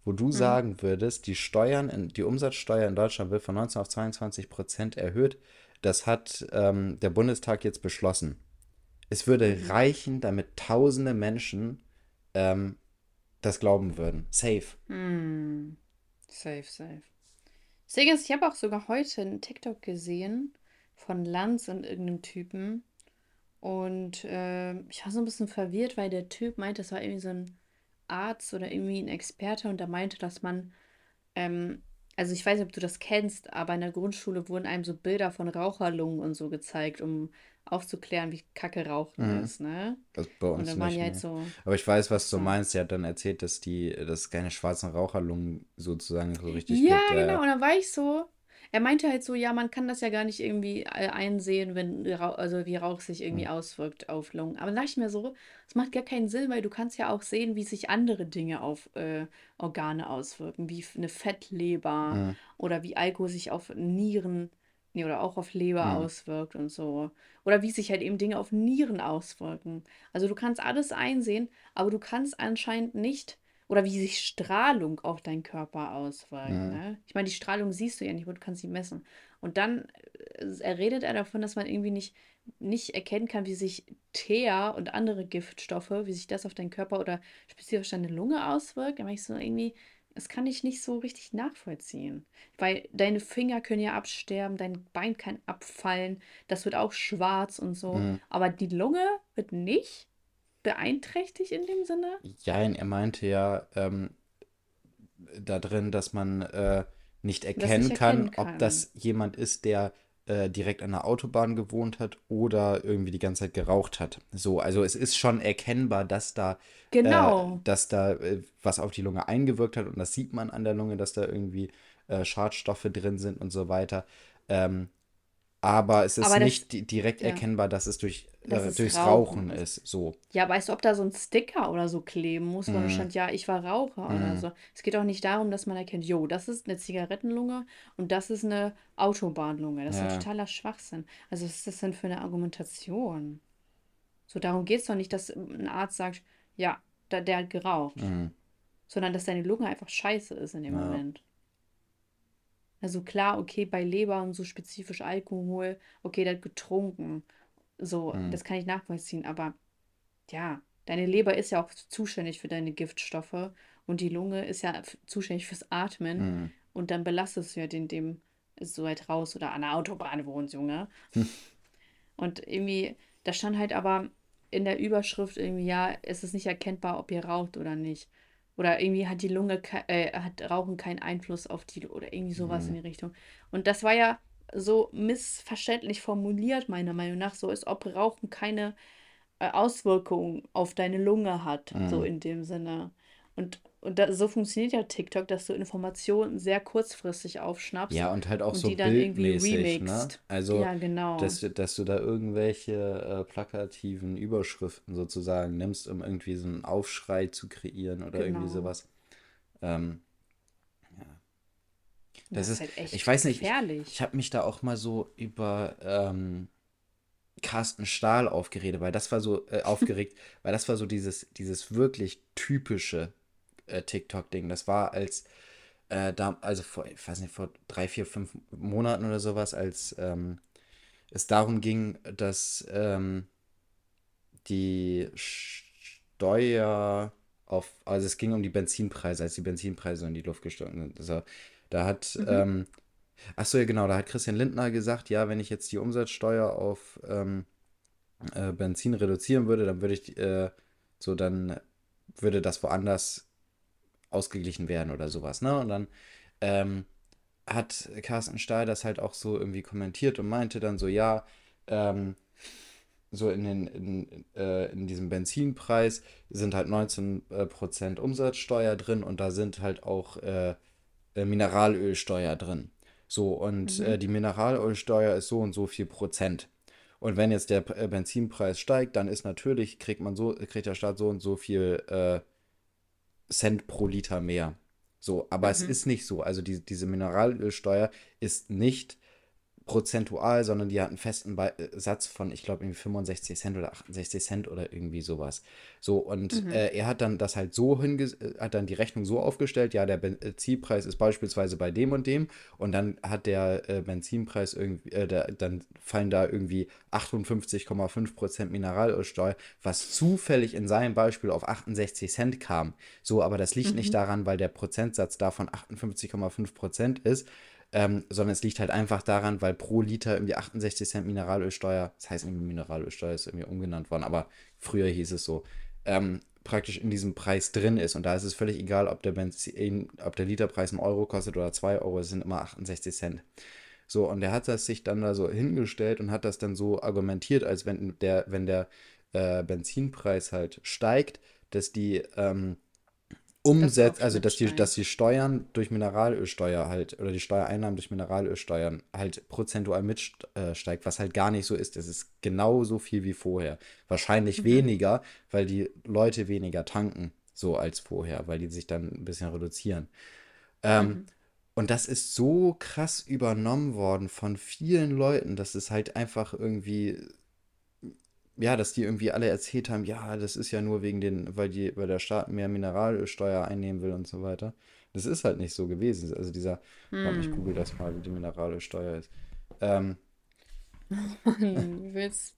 B: wo du mhm. sagen würdest, die Steuern, in, die Umsatzsteuer in Deutschland wird von 19 auf 22 Prozent erhöht, das hat ähm, der Bundestag jetzt beschlossen. Es würde reichen, damit tausende Menschen ähm, das glauben würden. Safe.
A: Mm. Safe, safe. Deswegen ist, ich habe auch sogar heute einen TikTok gesehen von Lanz und irgendeinem Typen. Und äh, ich war so ein bisschen verwirrt, weil der Typ meinte, das war irgendwie so ein Arzt oder irgendwie ein Experte und der meinte, dass man, ähm, also ich weiß nicht, ob du das kennst, aber in der Grundschule wurden einem so Bilder von Raucherlungen und so gezeigt, um aufzuklären, wie kacke Rauchen mhm. ist, ne? Das bei uns
B: nicht, halt so. Aber ich weiß, was du meinst. Sie hat dann erzählt, dass die, dass keine schwarzen Raucherlungen sozusagen so richtig
A: Ja, gibt, genau. Äh, und dann war ich so. Er meinte halt so, ja, man kann das ja gar nicht irgendwie äh, einsehen, wenn also wie Rauch sich irgendwie mhm. auswirkt auf Lungen. Aber dann dachte ich mir so, es macht gar keinen Sinn, weil du kannst ja auch sehen, wie sich andere Dinge auf äh, Organe auswirken, wie eine Fettleber mhm. oder wie Alkohol sich auf Nieren Nee, oder auch auf Leber
B: Mhm.
A: auswirkt und so. Oder wie sich halt eben Dinge auf Nieren auswirken. Also du kannst alles einsehen, aber du kannst anscheinend nicht, oder wie sich Strahlung auf deinen Körper auswirkt,
B: Mhm.
A: ne? Ich meine, die Strahlung siehst du ja nicht, aber du kannst sie messen. Und dann äh, er redet er davon, dass man irgendwie nicht, nicht erkennen kann, wie sich Teer und andere Giftstoffe, wie sich das auf deinen Körper oder spezifisch auf deine Lunge auswirkt. Da war ich so irgendwie, das kann ich nicht so richtig nachvollziehen. Weil deine Finger können ja absterben, dein Bein kann abfallen, das wird auch schwarz und so.
B: Mhm.
A: Aber die Lunge wird nicht beeinträchtigt in dem Sinne?
B: Jein, er meinte ja ähm, da drin, dass man äh, nicht
A: Das
B: erkennen kann,
A: erkennen
B: ob
A: kann.
B: das jemand ist, der äh, direkt an der Autobahn gewohnt hat oder irgendwie die ganze Zeit geraucht hat. So, also es ist schon erkennbar, dass da, äh,
A: Genau.
B: dass da äh, was auf die Lunge eingewirkt hat und das sieht man an der Lunge, dass da irgendwie äh, Schadstoffe drin sind und so weiter. Ähm, aber es ist
A: Aber das,
B: nicht di direkt
A: ja,
B: erkennbar, dass es durch,
A: dass
B: äh,
A: es
B: durchs
A: Rauchen
B: Rauchen
A: ist.
B: ist. So.
A: Ja, weißt du, ob da so ein Sticker oder so kleben muss, wo
B: Mm,
A: stand, ja, ich war Raucher oder
B: mm,
A: so. Es geht auch nicht darum, dass man erkennt, jo, das ist eine Zigarettenlunge und das ist eine Autobahnlunge. Das ist ja
B: ja.
A: totaler Schwachsinn. Also, was ist das denn für eine Argumentation? So, darum geht es doch nicht, dass ein Arzt sagt, ja, da, der hat geraucht,
B: Mm,
A: sondern dass deine Lunge einfach scheiße ist in dem
B: ja.
A: Moment. Also klar, okay, bei Leber und so spezifisch Alkohol, okay, der hat getrunken. So,
B: Mm,
A: das kann ich nachvollziehen, aber ja, deine Leber ist ja auch zuständig für deine Giftstoffe und die Lunge ist ja zuständig fürs Atmen
B: mm.
A: und dann belastest du ja den dem so weit raus oder an der Autobahn wohnst, Junge. [laughs] Und irgendwie, da stand halt aber in der Überschrift irgendwie, ja, es ist nicht erkennbar, ob ihr raucht oder nicht. Oder irgendwie hat die Lunge, äh, hat Rauchen keinen Einfluss auf die, oder irgendwie sowas in
B: Mm.
A: die Richtung. Und das war ja so missverständlich formuliert, meiner Meinung nach, so als ob Rauchen keine äh, Auswirkungen auf deine Lunge hat, so
B: Mm.
A: in dem Sinne. Und, und da, so funktioniert ja TikTok, dass du Informationen sehr kurzfristig aufschnappst
B: Ja, und halt auch
A: und
B: so
A: die dann irgendwie
B: bildmäßig, ne? Also,
A: Ja, genau.
B: dass, du- dass du da irgendwelche äh, plakativen Überschriften sozusagen nimmst, um irgendwie so einen Aufschrei zu kreieren oder irgendwie
A: Genau.
B: sowas. Ähm, ja. Das
A: Das ist
B: ist,
A: halt
B: ich
A: echt
B: weiß nicht, ich,
A: gefährlich.
B: ich habe mich da auch mal so über ähm, Carsten Stahl aufgeredet, weil das war so, äh, aufgeregt, [laughs] weil das war so dieses, dieses wirklich typische TikTok-Ding. Das war als, äh, da, also vor, ich weiß nicht, vor drei, vier, fünf Monaten oder sowas, als ähm, es darum ging, dass ähm, die Steuer auf, also es ging um die Benzinpreise, als die Benzinpreise in die Luft gestiegen sind. Also, da hat,
A: Mhm.
B: ähm, ach so, ja genau, da hat Christian Lindner gesagt, ja, wenn ich jetzt die Umsatzsteuer auf ähm, äh, Benzin reduzieren würde, dann würde ich, äh, so, dann würde das woanders ausgeglichen werden oder sowas, ne? Und dann ähm, hat Carsten Stahl das halt auch so irgendwie kommentiert und meinte dann so, ja, ähm, so in, den, in, äh, in diesem Benzinpreis sind halt 19% Umsatzsteuer drin und da sind halt auch äh, äh, Mineralölsteuer drin. So, und äh,
A: Mhm.
B: die Mineralölsteuer ist so und so viel Prozent. Und wenn jetzt der äh, Benzinpreis steigt, dann ist natürlich, kriegt man so, kriegt der Staat so und so viel äh, Cent pro Liter mehr. So, aber es
A: Mhm.
B: ist nicht so. Also die, diese Mineralölsteuer ist nicht prozentual, sondern die hat einen festen Be äh, Satz von, ich glaube, irgendwie 65 Cent oder 68 Cent oder irgendwie sowas. So, und
A: Mhm.
B: äh, er hat dann das halt so hinge äh, hat dann die Rechnung so aufgestellt, ja, der Benzinpreis ist beispielsweise bei dem und dem und dann hat der äh, Benzinpreis irgendwie, äh, der, dann fallen da irgendwie 58,5% Mineralölsteuer, was zufällig in seinem Beispiel auf 68 Cent kam. So, aber das liegt nicht
A: Mhm.
B: daran, weil der Prozentsatz davon 58,5% ist, ähm, sondern es liegt halt einfach daran, weil pro Liter irgendwie 68 Cent Mineralölsteuer, das heißt irgendwie Mineralölsteuer ist irgendwie umgenannt worden, aber früher hieß es so, ähm, praktisch in diesem Preis drin ist. Und da ist es völlig egal, ob der Benzin, ob der Literpreis ein Euro kostet oder zwei Euro, es sind immer 68 Cent. So, und er hat das sich dann da so hingestellt und hat das dann so argumentiert, als wenn der, wenn der äh, Benzinpreis halt steigt, dass die ähm,
A: Auch
B: also dass die, dass die Steuern durch Mineralölsteuer halt oder die Steuereinnahmen durch Mineralölsteuern halt prozentual mitsteigt, was halt gar nicht so ist. Das ist genauso viel wie vorher. Wahrscheinlich
A: Mhm.
B: weniger, weil die Leute weniger tanken, so als vorher, weil die sich dann ein bisschen reduzieren. Ähm,
A: Mhm.
B: Und das ist so krass übernommen worden von vielen Leuten, dass es halt einfach irgendwie, ja, dass die irgendwie alle erzählt haben, ja, das ist ja nur wegen den, weil die, weil der Staat mehr Mineralölsteuer einnehmen will und so weiter. Das ist halt nicht so gewesen. Also dieser, warte, ich google das mal, wie die Mineralölsteuer ist. Ähm,
A: Mann, [laughs] wie willst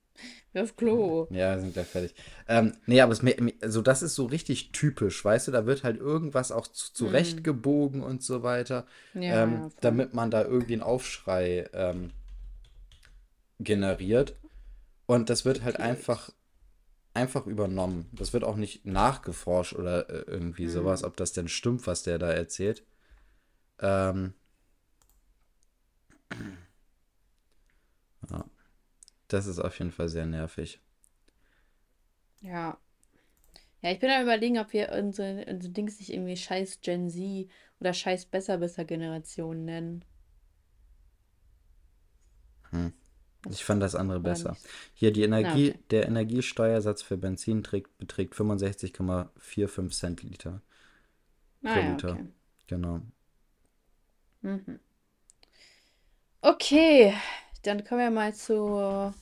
A: du auf Klo? [laughs]
B: Ja, wir sind gleich fertig. Ähm, nee, aber es, also das ist so richtig typisch, weißt du, da wird halt irgendwas auch zu- zurechtgebogen und so weiter,
A: Ja,
B: ähm, damit man da irgendwie einen Aufschrei ähm, generiert. Und das wird halt
A: Okay.
B: einfach, einfach übernommen. Das wird auch nicht nachgeforscht oder äh, irgendwie sowas, ob das denn stimmt, was der da erzählt. Ähm, ja, das ist auf jeden Fall sehr nervig.
A: Ja. Ja, ich bin am überlegen, ob wir unsere, unsere Dings nicht irgendwie scheiß Gen Z oder scheiß Besserwisser-Generation nennen.
B: Ich fand das andere besser. Hier, die Energie,
A: okay.
B: der Energiesteuersatz für Benzin trägt, beträgt 65,45 Cent Liter
A: Ah
B: pro
A: ja,
B: Liter.
A: okay.
B: Genau.
A: Mhm. Okay, dann kommen wir mal zu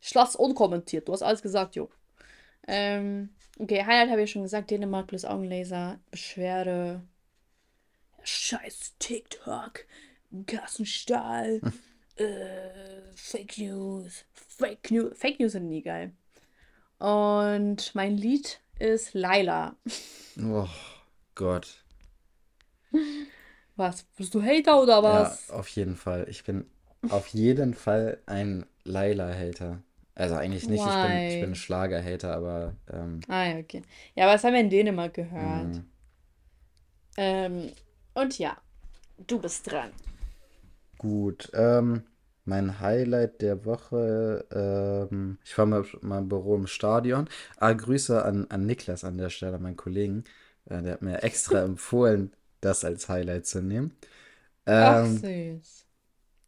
A: Schloss unkommentiert. Du hast alles gesagt, Jo. Ähm, okay, Highlight habe ich schon gesagt. Dänemark plus Augenlaser. Beschwerde. Scheiß TikTok. Kassenstahl. [laughs] äh, Fake News. Fake News. Fake News sind nie geil. Und mein Lied ist Laila.
B: Oh Gott. [laughs]
A: Was? Bist du Hater oder
B: Ja,
A: was?
B: auf jeden Fall. Ich bin auf jeden Fall ein Laila-Hater. Also eigentlich nicht, ich bin, ich bin
A: Why?
B: Schlager-Hater, aber ähm,
A: Ah, ja, okay. Ja, aber das haben wir in Dänemark gehört.
B: mh,
A: Ähm, und ja, du bist dran.
B: Gut. Ähm, mein Highlight der Woche, ähm, ich war mal meinem Büro im Stadion. Ah, Grüße an, an Niklas an der Stelle, meinen Kollegen. Äh, der hat mir extra [laughs] empfohlen, das als Highlight zu nehmen.
A: Ach,
B: Ähm,
A: süß.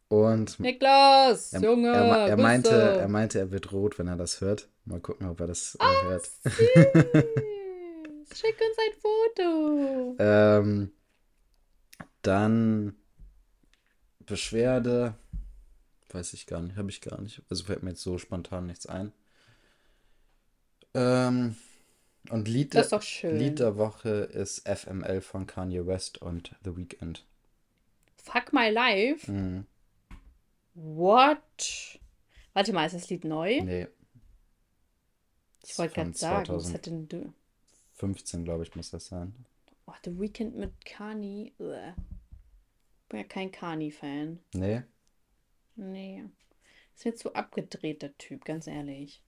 B: und
A: Niklas,
B: er,
A: Junge,
B: er, er meinte, er meinte, er wird rot, wenn er das hört. Mal gucken, ob er das äh,
A: Ah,
B: hört.
A: süß. [laughs] Schick uns ein Foto.
B: Ähm, dann Beschwerde, weiß ich gar nicht, habe ich gar nicht. Also fällt mir jetzt so spontan nichts ein. Ähm, und Lied
A: Das ist
B: der,
A: doch
B: Lied
A: schön.
B: der Woche ist FML von Kanye West und The Weeknd.
A: Fuck My Life?
B: Mhm.
A: What? Warte mal, ist das Lied neu?
B: Nee,
A: Ich wollte gerade sagen, was hat denn du?
B: 2015, glaube ich, muss das sein.
A: Oh, The Weeknd mit Kani. Uah. Bin ja kein Kani-Fan.
B: Nee?
A: Nee. Ist mir zu abgedreht, der Typ, ganz ehrlich.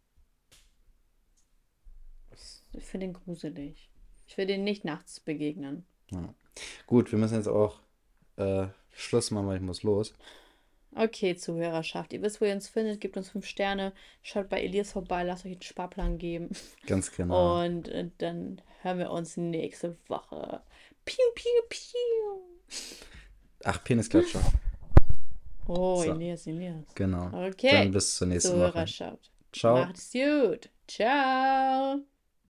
A: Ich finde ihn gruselig. Ich will den nicht nachts begegnen.
B: Ja. Gut, wir müssen jetzt auch äh, Schluss machen, weil ich muss los.
A: Okay, Zuhörerschaft. Ihr wisst, wo ihr uns findet. Gebt uns fünf Sterne. Schaut bei Elias vorbei. Lasst euch einen Sparplan geben.
B: Ganz genau.
A: Und äh, dann hören wir uns nächste Woche. Piu, piu, piu.
B: Ach, Penisklatscher. [laughs]
A: Oh,
B: So,
A: Elias, Elias.
B: genau. Dann
A: Okay,
B: bis zur nächsten Woche. Ciao.
A: Macht's gut. Ciao.